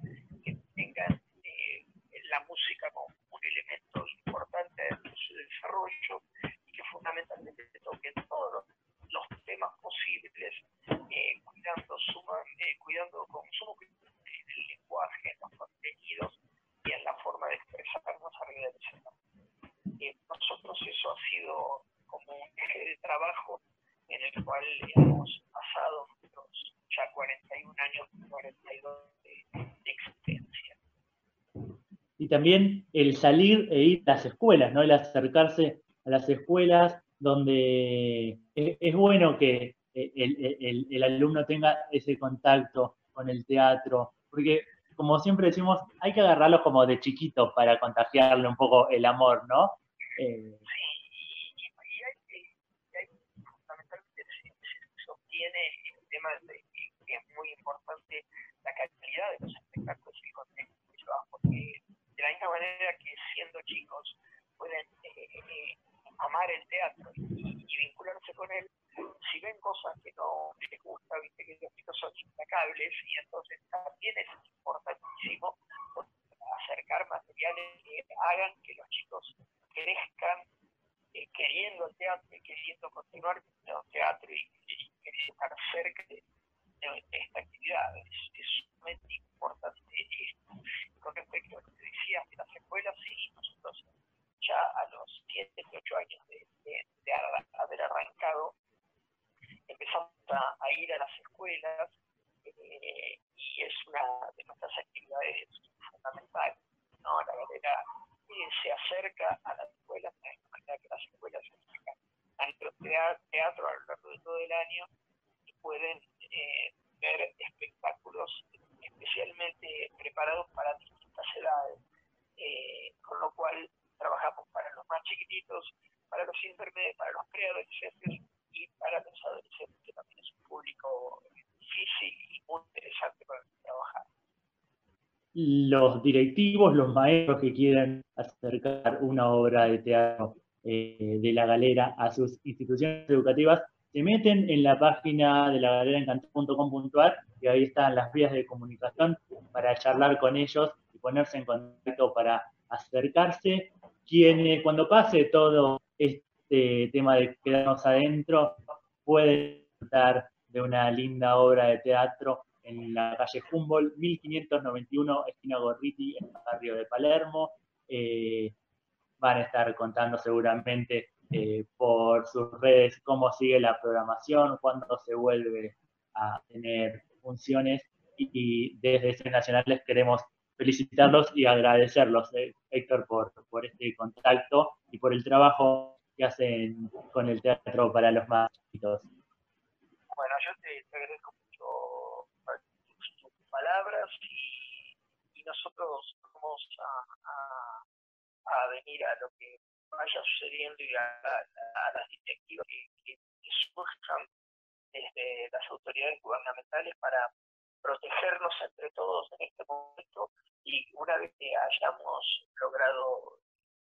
Speaker 7: que tengan eh, la música como un elemento importante de su desarrollo y que fundamentalmente toquen todos los, los temas posibles, eh, cuidando, suma, eh, cuidando con sumo cuidado en el lenguaje, en los contenidos y en la forma de expresarnos arriba del escenario. Eh, nosotros eso ha sido como un eje de trabajo en el cual hemos pasado nuestros ya 41 años, 42 de, de existencia.
Speaker 2: y también el salir e ir a las escuelas, ¿no? El acercarse a las escuelas donde es, es bueno que el, el- el- alumno tenga ese contacto con el teatro, porque como siempre decimos, hay que agarrarlos como de chiquito para contagiarle un poco el amor, ¿no? Eh,
Speaker 7: que, es muy importante la calidad de los espectáculos y el contenido que llevas, porque de la misma manera que siendo chicos pueden eh, eh, amar el teatro y, vincularse con él, si ven cosas que no les gusta, viste que los chicos son implacables y entonces también es importantísimo acercar materiales que hagan que los chicos crezcan eh, queriendo el teatro y queriendo continuar viendo teatro y, y querido estar cerca de, esta actividad. Es, es sumamente importante. Respecto a lo que decías de las escuelas, sí, nosotros ya a los 7, 8 años de, haber arrancado, empezamos a, ir a las escuelas eh, y es una de nuestras actividades fundamentales. ¿no? La galera se acerca a las escuelas de manera que las escuelas se acercan a nuestro tea- teatro a lo largo de todo el año y pueden eh, ver espectáculos especialmente preparados para distintas edades, eh, con lo cual trabajamos para los más chiquititos, para los intermedios, para los preadolescentes y para los adolescentes, que también es un público difícil y muy interesante para trabajar.
Speaker 2: los directivos, los maestros que quieren acercar una obra de teatro eh, de la galera a sus instituciones educativas, se meten en la página de la galera y ahí están las vías de comunicación para charlar con ellos ponerse en contacto para acercarse. Cuando pase todo este tema de quedarnos adentro, pueden disfrutar de una linda obra de teatro en la calle Humboldt, 1591, esquina Gorriti, en el barrio de Palermo. Eh, van a estar contando seguramente eh, por sus redes cómo sigue la programación, cuándo se vuelve a tener funciones y, y desde ese Nacional les queremos felicitarlos y agradecerlos, eh, Héctor, por, este contacto y por el trabajo que hacen con el teatro para los más chiquitos.
Speaker 7: Bueno, yo te, agradezco mucho tus, palabras y, nosotros vamos a, venir a lo que vaya sucediendo y a las directivas que, que, que surjan desde las autoridades gubernamentales para protegernos entre todos en este momento y una vez que hayamos logrado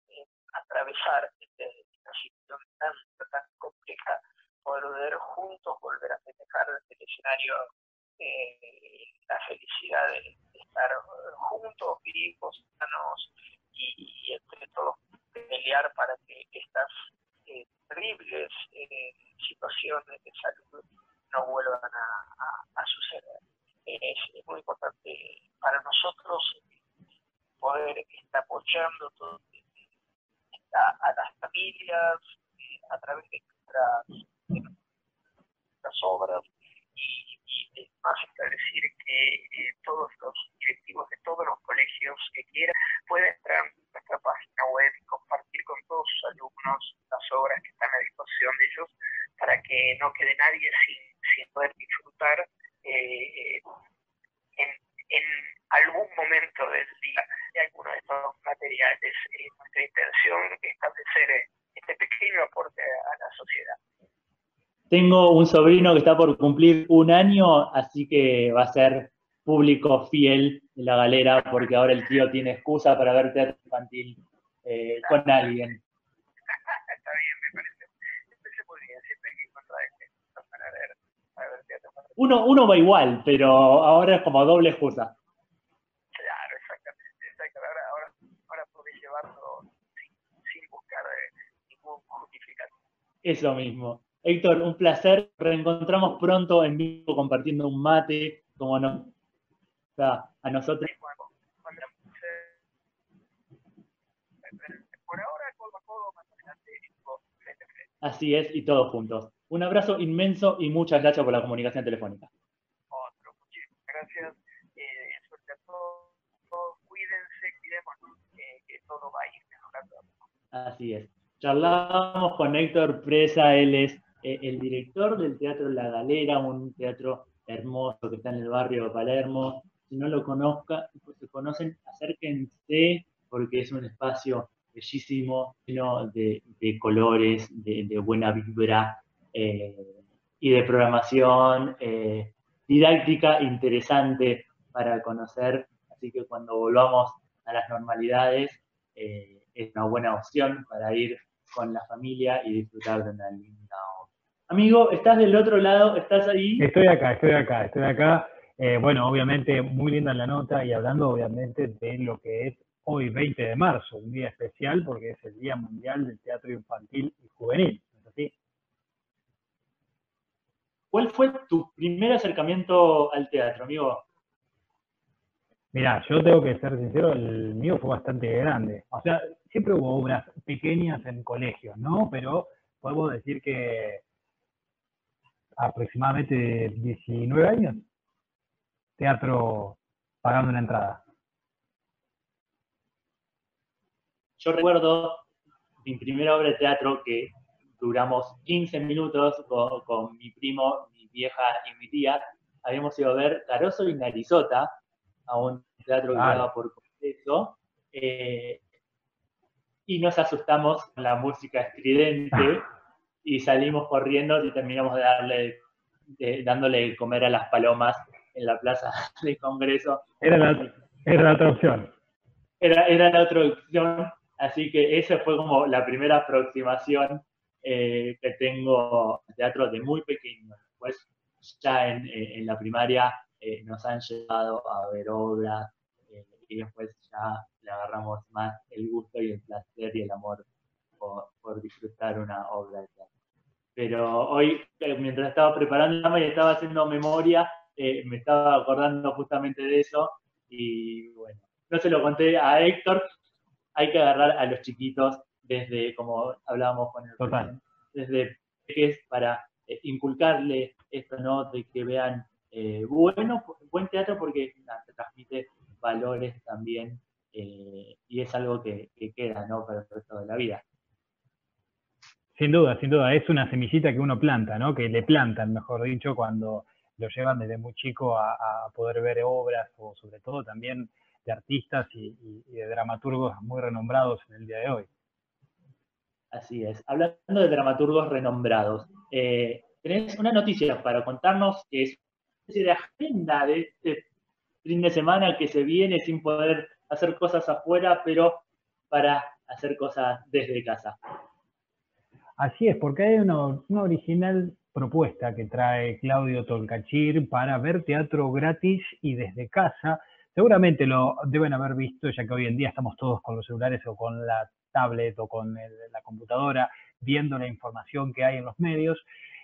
Speaker 7: eh, atravesar este- esta situación tan, tan compleja, poder juntos volver a festejar el escenario eh, la felicidad de, estar eh, juntos, vivos, sanos y, entre todos pelear para que estas terribles situaciones de salud no vuelvan a suceder. Es, muy importante para nosotros poder estar apoyando todo, a, las familias eh, a través de nuestras, obras. Y, y más está decir que eh, todos los directivos de todos los colegios que quieran pueden entrar en nuestra página web y compartir con todos sus alumnos las obras que están a disposición de ellos para que no quede nadie sin, sin poder disfrutar eh, en, en algún momento del día de alguno de estos materiales. Eh, nuestra intención es establecer este pequeño aporte a la sociedad.
Speaker 2: Tengo un sobrino que está por cumplir un año, así que va a ser público fiel de la galera, porque ahora el tío tiene excusa para ver teatro infantil eh, con alguien.
Speaker 7: Está bien, me parece, me parece muy bien, siempre hay que encontrar excusas para ver, para ver teatro.
Speaker 2: Uno, uno va igual, pero ahora es como doble excusa.
Speaker 7: Claro, exactamente, exactamente. Ahora, ahora, ahora podés llevarlo sin, sin buscar eh, ningún justificativo.
Speaker 2: Eso mismo. Héctor, un placer. Reencontramos pronto en vivo compartiendo un mate, como nos a nosotros.
Speaker 7: Cuando, cuando se- por ahora, codo a codo, más adelante, esto, frente a frente.
Speaker 2: Así es, y todos juntos. Un abrazo inmenso y muchas gracias por la comunicación telefónica.
Speaker 7: otro. Muchísimas gracias. Eh, suerte a todos. todos cuídense, cuidémonos, eh, que todo va a ir mejorando.
Speaker 2: Así es. Charlamos con Héctor Presa, él es eh, el director del Teatro La Galera, un teatro hermoso que está en el barrio de Palermo. Si no lo conozca, se conocen, acérquense porque es un espacio bellísimo, lleno de, colores, de, de buena vibra eh, y de programación eh, didáctica interesante para conocer. Así que cuando volvamos a las normalidades, eh, es una buena opción para ir con la familia y disfrutar de una linda obra. Amigo, estás del otro lado, estás ahí.
Speaker 1: Estoy acá, estoy acá, estoy acá. Eh, bueno, obviamente muy linda la nota y hablando obviamente de lo que es hoy 20 de marzo, un día especial porque es el Día Mundial del Teatro Infantil y Juvenil. ¿no es así?
Speaker 2: ¿cuál fue tu primer acercamiento al teatro, amigo?
Speaker 1: Mira, yo tengo que ser sincero, el mío fue bastante grande. O sea, siempre hubo obras pequeñas en colegios, ¿no? Pero podemos decir que aproximadamente 19 años, teatro pagando una entrada.
Speaker 2: Yo recuerdo mi primera obra de teatro que duramos 15 minutos con, con mi primo, mi vieja y mi tía. Habíamos ido a ver Caroso y Narizota a un teatro que
Speaker 1: Vale.
Speaker 2: daba por completo. eh, y nos asustamos con la música estridente y salimos corriendo y terminamos de darle, de- dándole de comer a las palomas en la plaza de Congreso.
Speaker 1: Era la, era la otra opción.
Speaker 2: Era, era la otra opción, así que esa fue como la primera aproximación eh, que tengo al teatro de muy pequeño. Después, ya en, eh, en la primaria, eh, nos han llevado a ver obras eh, y después ya le agarramos más el gusto y el placer y el amor por, por disfrutar una obra de teatro. Pero hoy, eh, mientras estaba preparando y estaba haciendo memoria, eh, me estaba acordando justamente de eso y bueno, no se lo conté a Héctor, hay que agarrar a los chiquitos desde, como hablábamos con el
Speaker 1: Total.
Speaker 2: desde pequeños para eh, inculcarle esto, ¿no? De que vean eh, bueno, buen teatro porque nada, te transmite valores también eh, y es algo que, que queda, ¿no? Para el resto de la vida.
Speaker 1: Sin duda, sin duda, es una semillita que uno planta, ¿no? Que le plantan, mejor dicho, cuando lo llevan desde muy chico a, a poder ver obras o sobre todo también de artistas y, y- y de dramaturgos muy renombrados en el día de hoy.
Speaker 2: Así es. Hablando de dramaturgos renombrados, eh, tenés una noticia para contarnos que es una especie de agenda de este fin de semana que se viene sin poder hacer cosas afuera, pero para hacer cosas desde casa.
Speaker 1: Así es, porque hay una, una original propuesta que trae Claudio Tolcachir para ver teatro gratis y desde casa. Seguramente lo deben haber visto, ya que hoy en día estamos todos con los celulares o con la tablet o con el- la computadora viendo la información que hay en los medios.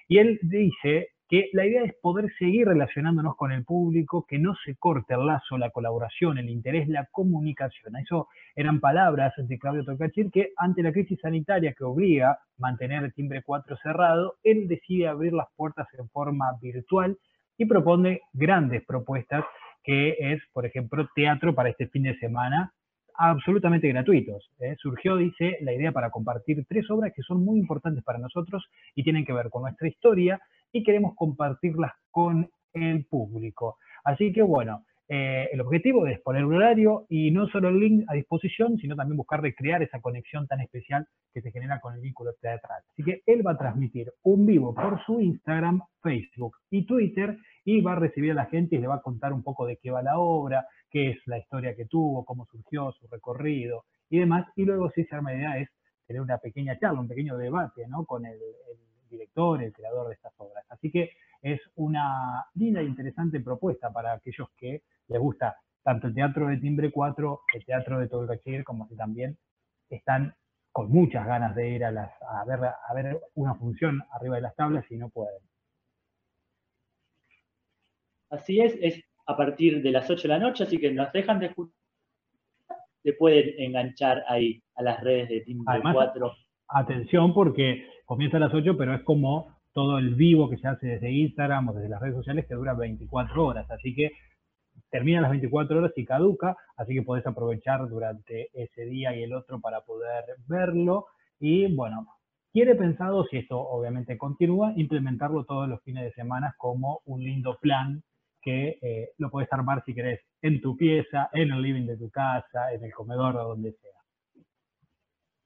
Speaker 1: Y él dice que la idea es poder seguir relacionándonos con el público, que no se corte el lazo, la colaboración, el interés, la comunicación. Eso eran palabras de Claudio Tolcachir que ante la crisis sanitaria que obliga a mantener el timbre 4 cerrado, él decide abrir las puertas en forma virtual y propone grandes propuestas que es, por ejemplo, teatro para este fin de semana absolutamente gratuitos. ¿eh? Surgió, dice, la idea para compartir tres obras que son muy importantes para nosotros y tienen que ver con nuestra historia y queremos compartirlas con el público. Así que bueno, eh, el objetivo es poner un horario y no solo el link a disposición, sino también buscar recrear esa conexión tan especial que se genera con el vínculo teatral. Así que él va a transmitir un vivo por su Instagram, Facebook y Twitter y va a recibir a la gente y le va a contar un poco de qué va la obra, qué es la historia que tuvo, cómo surgió, su recorrido y demás. Y luego, si se arma idea, es tener una pequeña charla, un pequeño debate ¿no? con el, el director, el creador de estas obras. Así que es una linda e interesante propuesta para aquellos que les gusta tanto el teatro de Timbre 4, el teatro de Tolcachir, como si también están con muchas ganas de ir a, las, a, ver, a ver una función arriba de las tablas y no pueden.
Speaker 2: Así es, es a partir de las 8 de la noche, así que nos dejan de escuchar, se pueden enganchar ahí a las redes de Timbre
Speaker 1: Además,
Speaker 2: 4.
Speaker 1: Atención porque comienza a las 8, pero es como todo el vivo que se hace desde Instagram o desde las redes sociales que dura 24 horas. Así que termina las 24 horas y caduca, así que podés aprovechar durante ese día y el otro para poder verlo. Y bueno, quiere pensado, si esto obviamente continúa, implementarlo todos los fines de semana como un lindo plan que eh, lo puedes armar si querés en tu pieza, en el living de tu casa, en el comedor o donde sea.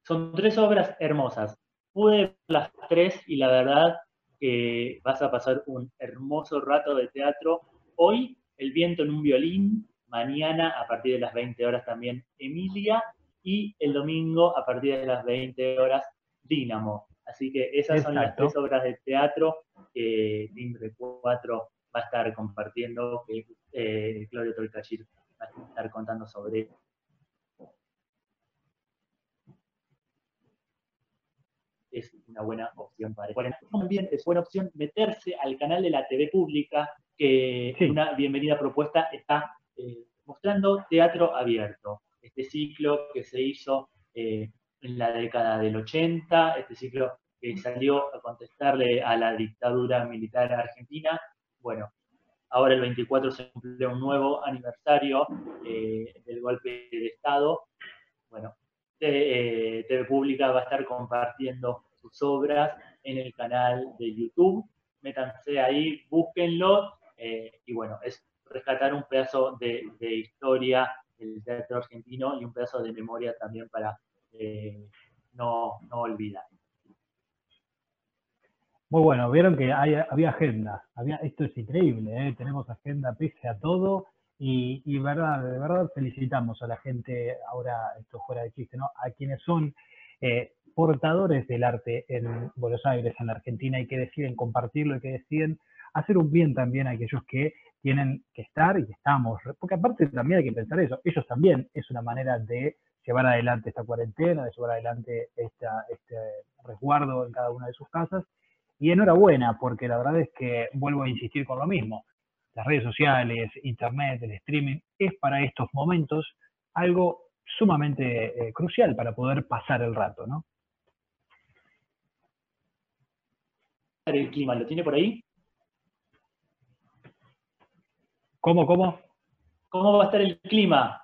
Speaker 2: Son tres obras hermosas. Pude ver las tres y la verdad que vas a pasar un hermoso rato de teatro. Hoy, El viento en un violín. Mañana, a partir de las 20 horas también, Emilia. Y el domingo, a partir de las 20 horas, Dínamo. Así que esas son las tres obras de teatro que Timbre 4 va a estar compartiendo, que eh, Claudio Tolcachir va a estar contando sobre es una buena opción para. También es buena opción meterse al canal de la TV pública, que
Speaker 1: Sí.
Speaker 2: una bienvenida propuesta está eh, mostrando teatro abierto. Este ciclo que se hizo eh, en la década del 80, este ciclo que salió a contestarle a la dictadura militar argentina. Bueno, ahora el 24 se cumple un nuevo aniversario eh, del golpe de Estado. Bueno, Te- eh, TV Pública va a estar compartiendo sus obras en el canal de YouTube. Métanse ahí, búsquenlo. Eh, y bueno, es rescatar un pedazo de, historia del teatro argentino y un pedazo de memoria también para eh, no, no olvidar.
Speaker 1: Muy bueno, vieron que había agenda. Había, esto es increíble, ¿eh? tenemos agenda pese a todo. Y, y verdad, de verdad felicitamos a la gente, ahora esto fuera de chiste, ¿no? A quienes son eh, portadores del arte en Buenos Aires, en la Argentina, y que deciden compartirlo y que deciden hacer un bien también a aquellos que tienen que estar y que estamos. Porque aparte también hay que pensar eso, ellos también es una manera de llevar adelante esta cuarentena, de llevar adelante este resguardo en cada una de sus casas. Y enhorabuena, porque la verdad es que vuelvo a insistir con lo mismo. Las redes sociales, internet, el streaming, es para estos momentos algo sumamente eh, crucial para poder pasar el rato, ¿no?
Speaker 2: El clima, ¿lo tiene por ahí?
Speaker 1: ¿Cómo, cómo?
Speaker 2: ¿Cómo va a estar el clima?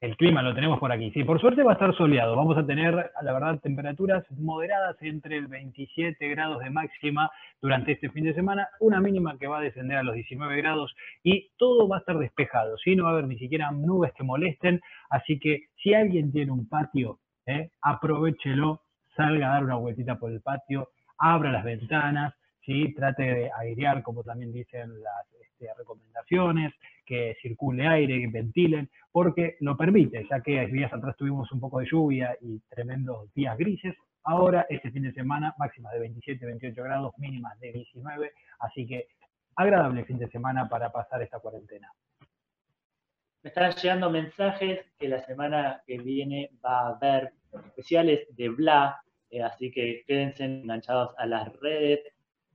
Speaker 1: El clima lo tenemos por aquí. Sí, por suerte va a estar soleado. Vamos a tener, la verdad, temperaturas moderadas entre el 27 grados de máxima durante este fin de semana, una mínima que va a descender a los 19 grados y todo va a estar despejado, ¿sí? No va a haber ni siquiera nubes que molesten, así que si alguien tiene un patio, ¿eh? aprovechelo, salga a dar una vueltita por el patio, abra las ventanas, ¿sí? Trate de airear, como también dicen las este, recomendaciones, que circule aire, que ventilen, porque lo permite, ya que días atrás tuvimos un poco de lluvia y tremendos días grises. Ahora, este fin de semana, máximas de 27, 28 grados, mínimas de 19, así que agradable fin de semana para pasar esta cuarentena.
Speaker 2: Me están llegando mensajes que la semana que viene va a haber especiales de Bla, eh, así que quédense enganchados a las redes,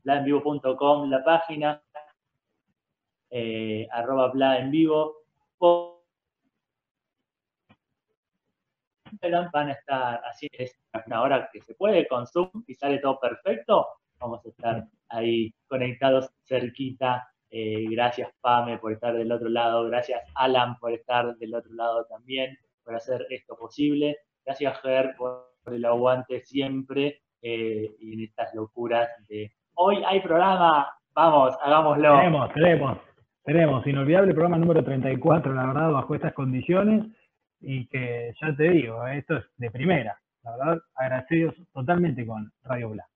Speaker 2: blaenvivo.com, la página, eh, arroba Bla en vivo, van a estar es una hora que se puede con Zoom y sale todo perfecto, vamos a estar ahí conectados cerquita. Eh, gracias Pame por estar del otro lado, gracias Alan por estar del otro lado también, por hacer esto posible, gracias Ger por el aguante siempre eh, y en estas locuras de hoy hay programa, vamos, hagámoslo.
Speaker 1: Tenemos, tenemos, tenemos, inolvidable programa número 34, la verdad, bajo estas condiciones, y que ya te digo, esto es de primera, la verdad, agradecidos totalmente con Radio Bla.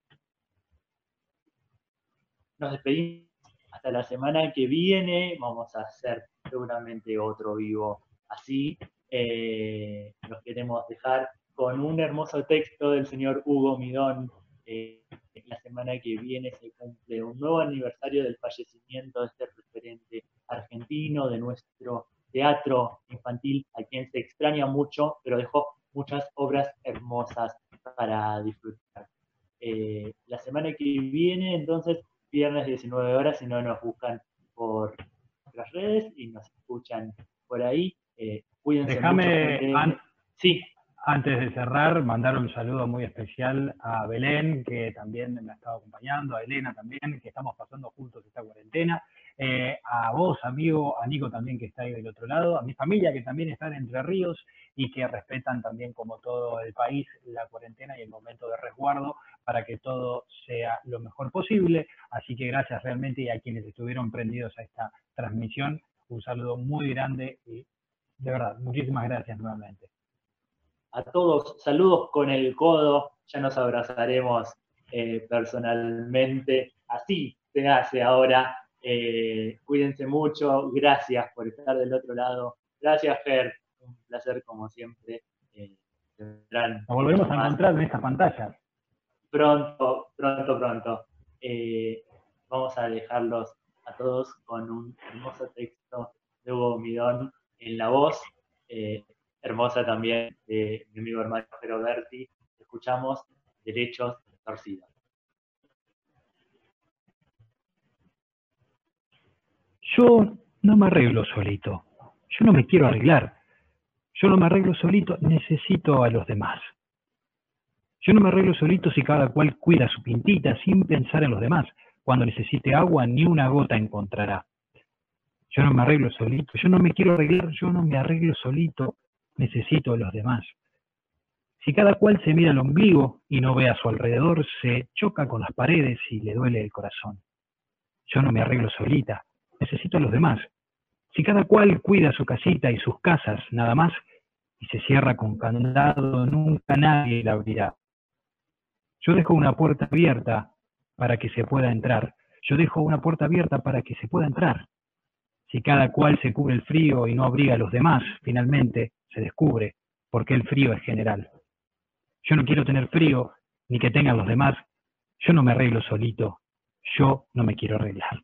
Speaker 2: Nos despedimos hasta la semana que viene, vamos a hacer seguramente otro vivo así. Eh, los queremos dejar con un hermoso texto del señor Hugo Midón. Eh, la semana que viene se cumple un nuevo aniversario del fallecimiento de este referente argentino, de nuestro teatro infantil, a quien se extraña mucho, pero dejó muchas obras hermosas para disfrutar. Eh, la semana que viene, entonces, viernes 19 horas, si no nos buscan por las redes y nos escuchan por ahí. Eh, cuídense
Speaker 1: Déjame,
Speaker 2: mucho.
Speaker 1: an-
Speaker 2: Sí,
Speaker 1: Antes de cerrar, mandar un saludo muy especial a Belén, que también me ha estado acompañando, a Elena también, que estamos pasando juntos esta cuarentena, eh, a vos, amigo, a Nico también, que está ahí del otro lado, a mi familia, que también está en Entre Ríos y que respetan también, como todo el país, la cuarentena y el momento de resguardo para que todo sea lo mejor posible. Así que gracias realmente y a quienes estuvieron prendidos a esta transmisión, un saludo muy grande y de verdad, muchísimas gracias nuevamente.
Speaker 2: A todos, saludos con el codo, ya nos abrazaremos eh, personalmente, así se hace ahora. Eh, cuídense mucho, gracias por estar del otro lado. Gracias, Fer, un placer como siempre. Eh,
Speaker 1: Nos volveremos a encontrar en estas pantallas.
Speaker 2: pronto, pronto, pronto. Vamos a dejarlos a todos con un hermoso texto de Hugo Midón en la voz, hermosa también mi amigo hermano Jero Berti. Escuchamos derechos torcidos.
Speaker 1: Yo no me arreglo solito. Yo no me quiero arreglar. Yo no me arreglo solito, necesito a los demás. Yo no me arreglo solito si cada cual cuida su pintita sin pensar en los demás. Cuando necesite agua, ni una gota encontrará. Yo no me arreglo solito, yo no me quiero arreglar, yo no me arreglo solito, necesito a los demás. Si cada cual se mira al ombligo y no ve a su alrededor, se choca con las paredes y le duele el corazón. Yo no me arreglo solita, necesito a los demás. Si cada cual cuida su casita y sus casas nada más, y se cierra con candado, nunca nadie la abrirá. Yo dejo una puerta abierta para que se pueda entrar. Yo dejo una puerta abierta para que se pueda entrar. Si cada cual se cubre el frío y no abriga a los demás, finalmente se descubre porque el frío es general. Yo no quiero tener frío, ni que tengan los demás. Yo no me arreglo solito. Yo no me quiero arreglar.